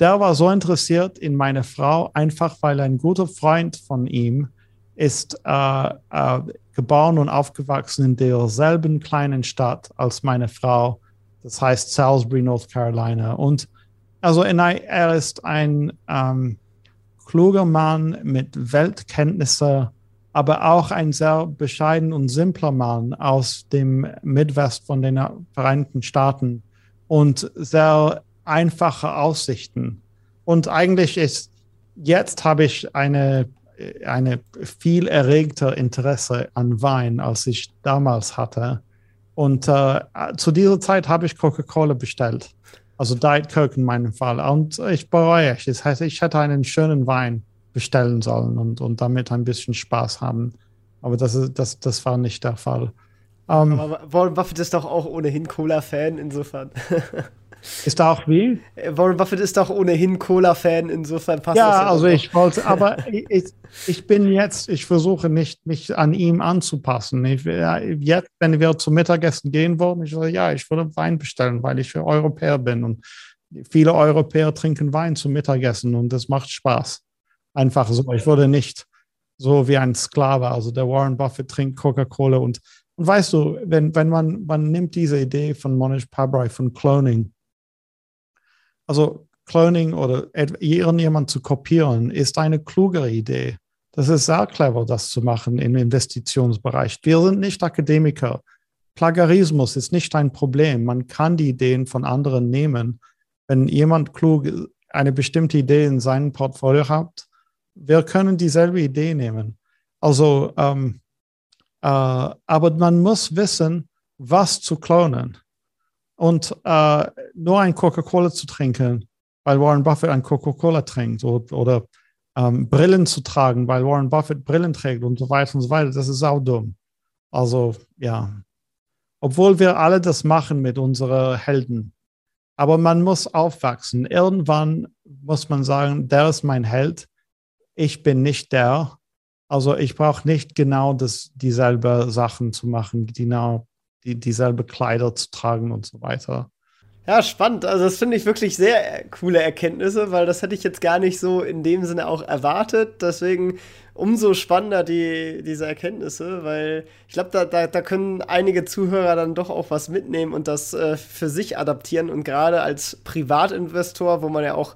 Der war so interessiert in meine Frau, einfach weil ein guter Freund von ihm ist äh, äh, geboren und aufgewachsen in derselben kleinen Stadt als meine Frau. Das heißt Salisbury, North Carolina. Und also er ist ein ähm, kluger Mann mit Weltkenntnisse, aber auch ein sehr bescheiden und simpler Mann aus dem Midwest von den Vereinigten Staaten und sehr einfache Aussichten. Und eigentlich ist, jetzt habe ich eine, eine viel erregter Interesse an Wein, als ich damals hatte. Und äh, zu dieser Zeit habe ich Coca-Cola bestellt. Also Diet Coke in meinem Fall. Und ich bereue es. Das heißt, ich hätte einen schönen Wein bestellen sollen und, und damit ein bisschen Spaß haben. Aber das, ist, das, das war nicht der Fall. Um, ähm, Aber Warren Buffett ist doch auch ohnehin Cola-Fan, insofern. Ist da auch wie? Äh, Warren Buffett ist doch ohnehin Cola-Fan, insofern passt ja, das. Ja, also ich wollte, aber ich, ich bin jetzt, ich versuche nicht, mich an ihm anzupassen. Ich, jetzt, wenn wir zum Mittagessen gehen wollen, ich sage, ja, ich würde Wein bestellen, weil ich Europäer bin und viele Europäer trinken Wein zum Mittagessen und das macht Spaß. Einfach so. Ich würde nicht so wie ein Sklave, also der Warren Buffett trinkt Coca-Cola und, und weißt du, wenn, wenn man, man nimmt diese Idee von Monish Pabrai, von Cloning, also Cloning oder irgendjemand zu kopieren, ist eine klugere Idee. Das ist sehr clever, das zu machen im Investitionsbereich. Wir sind nicht Akademiker. Plagiarismus ist nicht ein Problem. Man kann die Ideen von anderen nehmen. Wenn jemand klug eine bestimmte Idee in seinem Portfolio hat, wir können dieselbe Idee nehmen. Also, ähm, äh, aber man muss wissen, was zu klonen. Und äh, nur ein Coca-Cola zu trinken, weil Warren Buffett ein Coca-Cola trinkt oder, oder ähm, Brillen zu tragen, weil Warren Buffett Brillen trägt und so weiter und so weiter, das ist auch dumm. Also ja, obwohl wir alle das machen mit unseren Helden. Aber man muss aufwachsen. Irgendwann muss man sagen, der ist mein Held. Ich bin nicht der. Also ich brauche nicht genau das, dieselbe Sachen zu machen, genau die, dieselbe Kleider zu tragen und so weiter. Ja, spannend. Also das finde ich wirklich sehr coole Erkenntnisse, weil das hätte ich jetzt gar nicht so in dem Sinne auch erwartet. Deswegen umso spannender die, diese Erkenntnisse, weil ich glaube, da, da, da können einige Zuhörer dann doch auch was mitnehmen und das äh, für sich adaptieren. Und gerade als Privatinvestor, wo man ja auch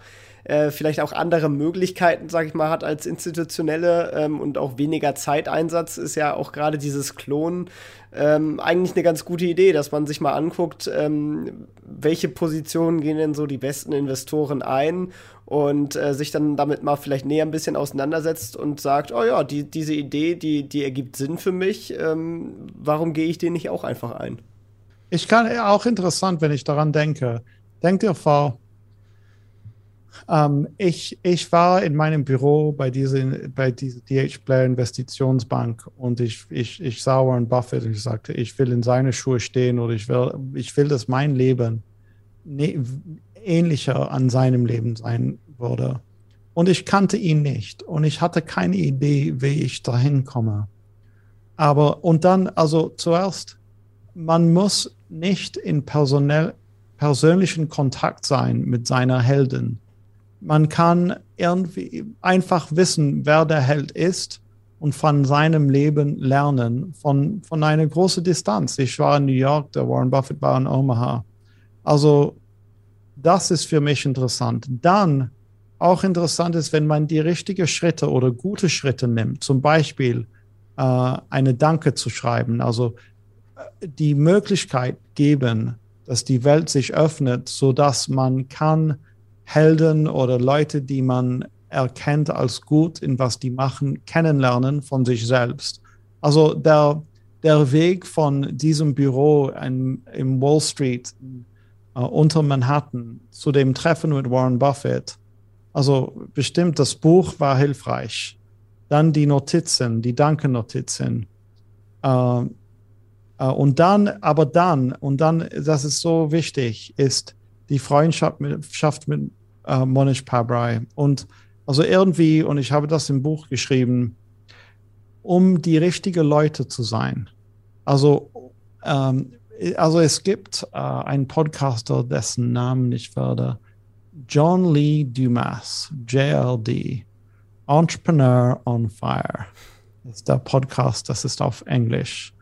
äh, vielleicht auch andere Möglichkeiten, sag ich mal, hat als institutionelle ähm, und auch weniger Zeiteinsatz, ist ja auch gerade dieses Klonen ähm, eigentlich eine ganz gute Idee, dass man sich mal anguckt, ähm, welche Positionen gehen denn so die besten Investoren ein und äh, sich dann damit mal vielleicht näher ein bisschen auseinandersetzt und sagt, oh ja, die, diese Idee, die, die ergibt Sinn für mich, ähm, warum gehe ich den nicht auch einfach ein? Ich kann auch interessant, wenn ich daran denke. Denkt ihr vor ähm, ich, ich war in meinem Büro bei dieser, bei dieser DH Blair Investitionsbank und ich, ich, ich sah Warren Buffett und ich sagte, ich will in seine Schuhe stehen oder ich will, ich will, dass mein Leben ne, ähnlicher an seinem Leben sein würde. Und ich kannte ihn nicht und ich hatte keine Idee, wie ich dahin komme. Aber und dann, also zuerst, man muss nicht in personell, persönlichen Kontakt sein mit seiner Heldin man kann irgendwie einfach wissen, wer der Held ist und von seinem Leben lernen, von, von einer großen Distanz. Ich war in New York, der Warren Buffett war in Omaha. Also das ist für mich interessant. Dann auch interessant ist, wenn man die richtigen Schritte oder gute Schritte nimmt, zum Beispiel äh, eine Danke zu schreiben, also äh, die Möglichkeit geben, dass die Welt sich öffnet, sodass man kann Helden oder Leute, die man erkennt als gut in was die machen, kennenlernen von sich selbst. Also der, der Weg von diesem Büro in, im Wall Street äh, unter Manhattan zu dem Treffen mit Warren Buffett, also bestimmt das Buch war hilfreich. Dann die Notizen, die Dankennotizen. Äh, äh, und dann, aber dann, und dann, das ist so wichtig, ist die Freundschaft mit, mit äh, Monish Pabrai. Und also irgendwie, und ich habe das im Buch geschrieben, um die richtigen Leute zu sein. Also ähm, also es gibt äh, einen Podcaster, dessen Namen ich werde, John Lee Dumas, JLD, Entrepreneur on Fire. Ist der Podcast, das ist auf Englisch.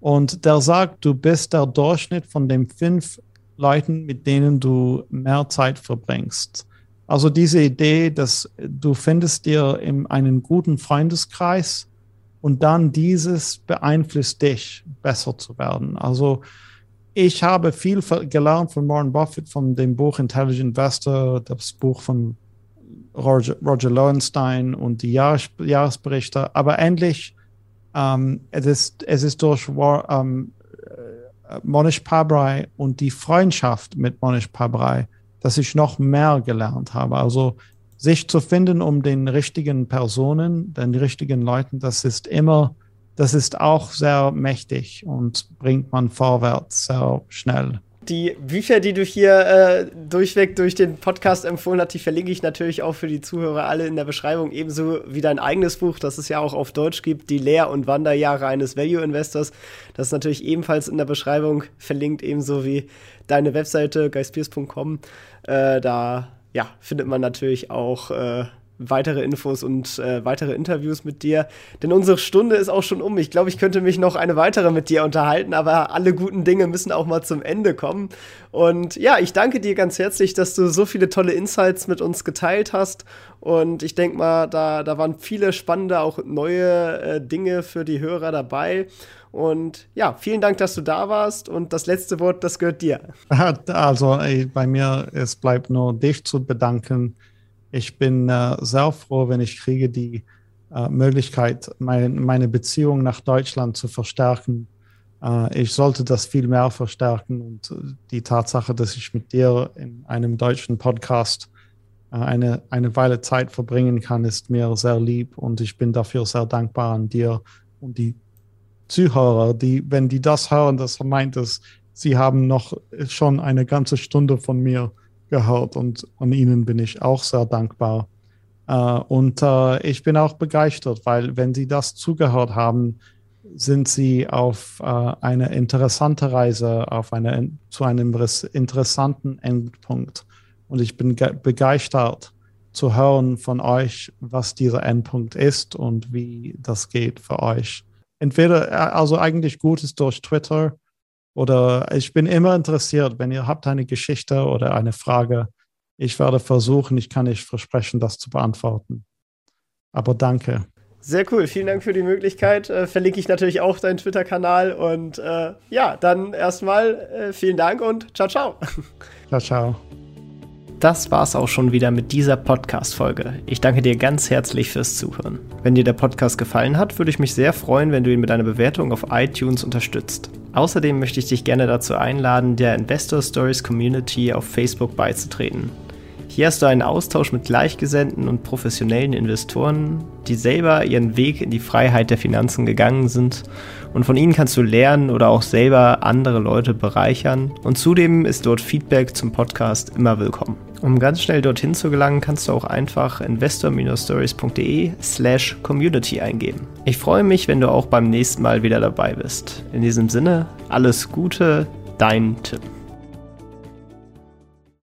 Und der sagt, du bist der Durchschnitt von den fünf Leuten, mit denen du mehr Zeit verbringst. Also diese Idee, dass du findest dir in einen guten Freundeskreis und dann dieses beeinflusst dich, besser zu werden. Also ich habe viel gelernt von Warren Buffett, von dem Buch Intelligent Investor, das Buch von Roger, Roger Lowenstein und die Jahres, Jahresberichte. Aber endlich, ähm, es, ist, es ist durch ähm, äh, Monish Pabrai und die Freundschaft mit Monish Pabrai, dass ich noch mehr gelernt habe. Also sich zu finden um den richtigen Personen, den richtigen Leuten, das ist immer, das ist auch sehr mächtig und bringt man vorwärts sehr schnell. Die Bücher, die du hier äh, durchweg durch den Podcast empfohlen hast, die verlinke ich natürlich auch für die Zuhörer alle in der Beschreibung, ebenso wie dein eigenes Buch, das es ja auch auf Deutsch gibt, Die Lehr- und Wanderjahre eines Value Investors. Das ist natürlich ebenfalls in der Beschreibung verlinkt, ebenso wie deine Webseite geispiers.com. Äh, da ja, findet man natürlich auch äh, weitere Infos und äh, weitere Interviews mit dir. Denn unsere Stunde ist auch schon um. Ich glaube, ich könnte mich noch eine weitere mit dir unterhalten, aber alle guten Dinge müssen auch mal zum Ende kommen. Und ja, ich danke dir ganz herzlich, dass du so viele tolle Insights mit uns geteilt hast. Und ich denke mal, da, da waren viele spannende, auch neue äh, Dinge für die Hörer dabei. Und ja, vielen Dank, dass du da warst. Und das letzte Wort, das gehört dir. Also ey, bei mir, es bleibt nur dich zu bedanken ich bin äh, sehr froh, wenn ich kriege die äh, Möglichkeit, mein, meine Beziehung nach Deutschland zu verstärken. Äh, ich sollte das viel mehr verstärken und äh, die Tatsache, dass ich mit dir in einem deutschen Podcast äh, eine, eine Weile Zeit verbringen kann, ist mir sehr lieb und ich bin dafür sehr dankbar an dir und die Zuhörer, die, wenn die das hören, das meint es, sie haben noch schon eine ganze Stunde von mir gehört und an ihnen bin ich auch sehr dankbar. Äh, und äh, ich bin auch begeistert, weil wenn sie das zugehört haben, sind sie auf äh, eine interessante Reise, auf eine, zu einem interessanten Endpunkt. Und ich bin begeistert zu hören von euch, was dieser Endpunkt ist und wie das geht für euch. Entweder, äh, also eigentlich Gutes durch Twitter oder ich bin immer interessiert, wenn ihr habt eine Geschichte oder eine Frage. Ich werde versuchen, ich kann nicht versprechen, das zu beantworten. Aber danke. Sehr cool, vielen Dank für die Möglichkeit. Äh, verlinke ich natürlich auch deinen Twitter-Kanal. Und äh, ja, dann erstmal äh, vielen Dank und ciao, ciao. Ciao, ciao. Das war's auch schon wieder mit dieser Podcast-Folge. Ich danke dir ganz herzlich fürs Zuhören. Wenn dir der Podcast gefallen hat, würde ich mich sehr freuen, wenn du ihn mit einer Bewertung auf iTunes unterstützt. Außerdem möchte ich dich gerne dazu einladen, der Investor Stories Community auf Facebook beizutreten. Hier hast du einen Austausch mit Gleichgesinnten und professionellen Investoren, die selber ihren Weg in die Freiheit der Finanzen gegangen sind und von ihnen kannst du lernen oder auch selber andere Leute bereichern und zudem ist dort Feedback zum Podcast immer willkommen. Um ganz schnell dorthin zu gelangen, kannst du auch einfach investor-stories.de slash community eingeben. Ich freue mich, wenn du auch beim nächsten Mal wieder dabei bist. In diesem Sinne, alles Gute, dein Tim.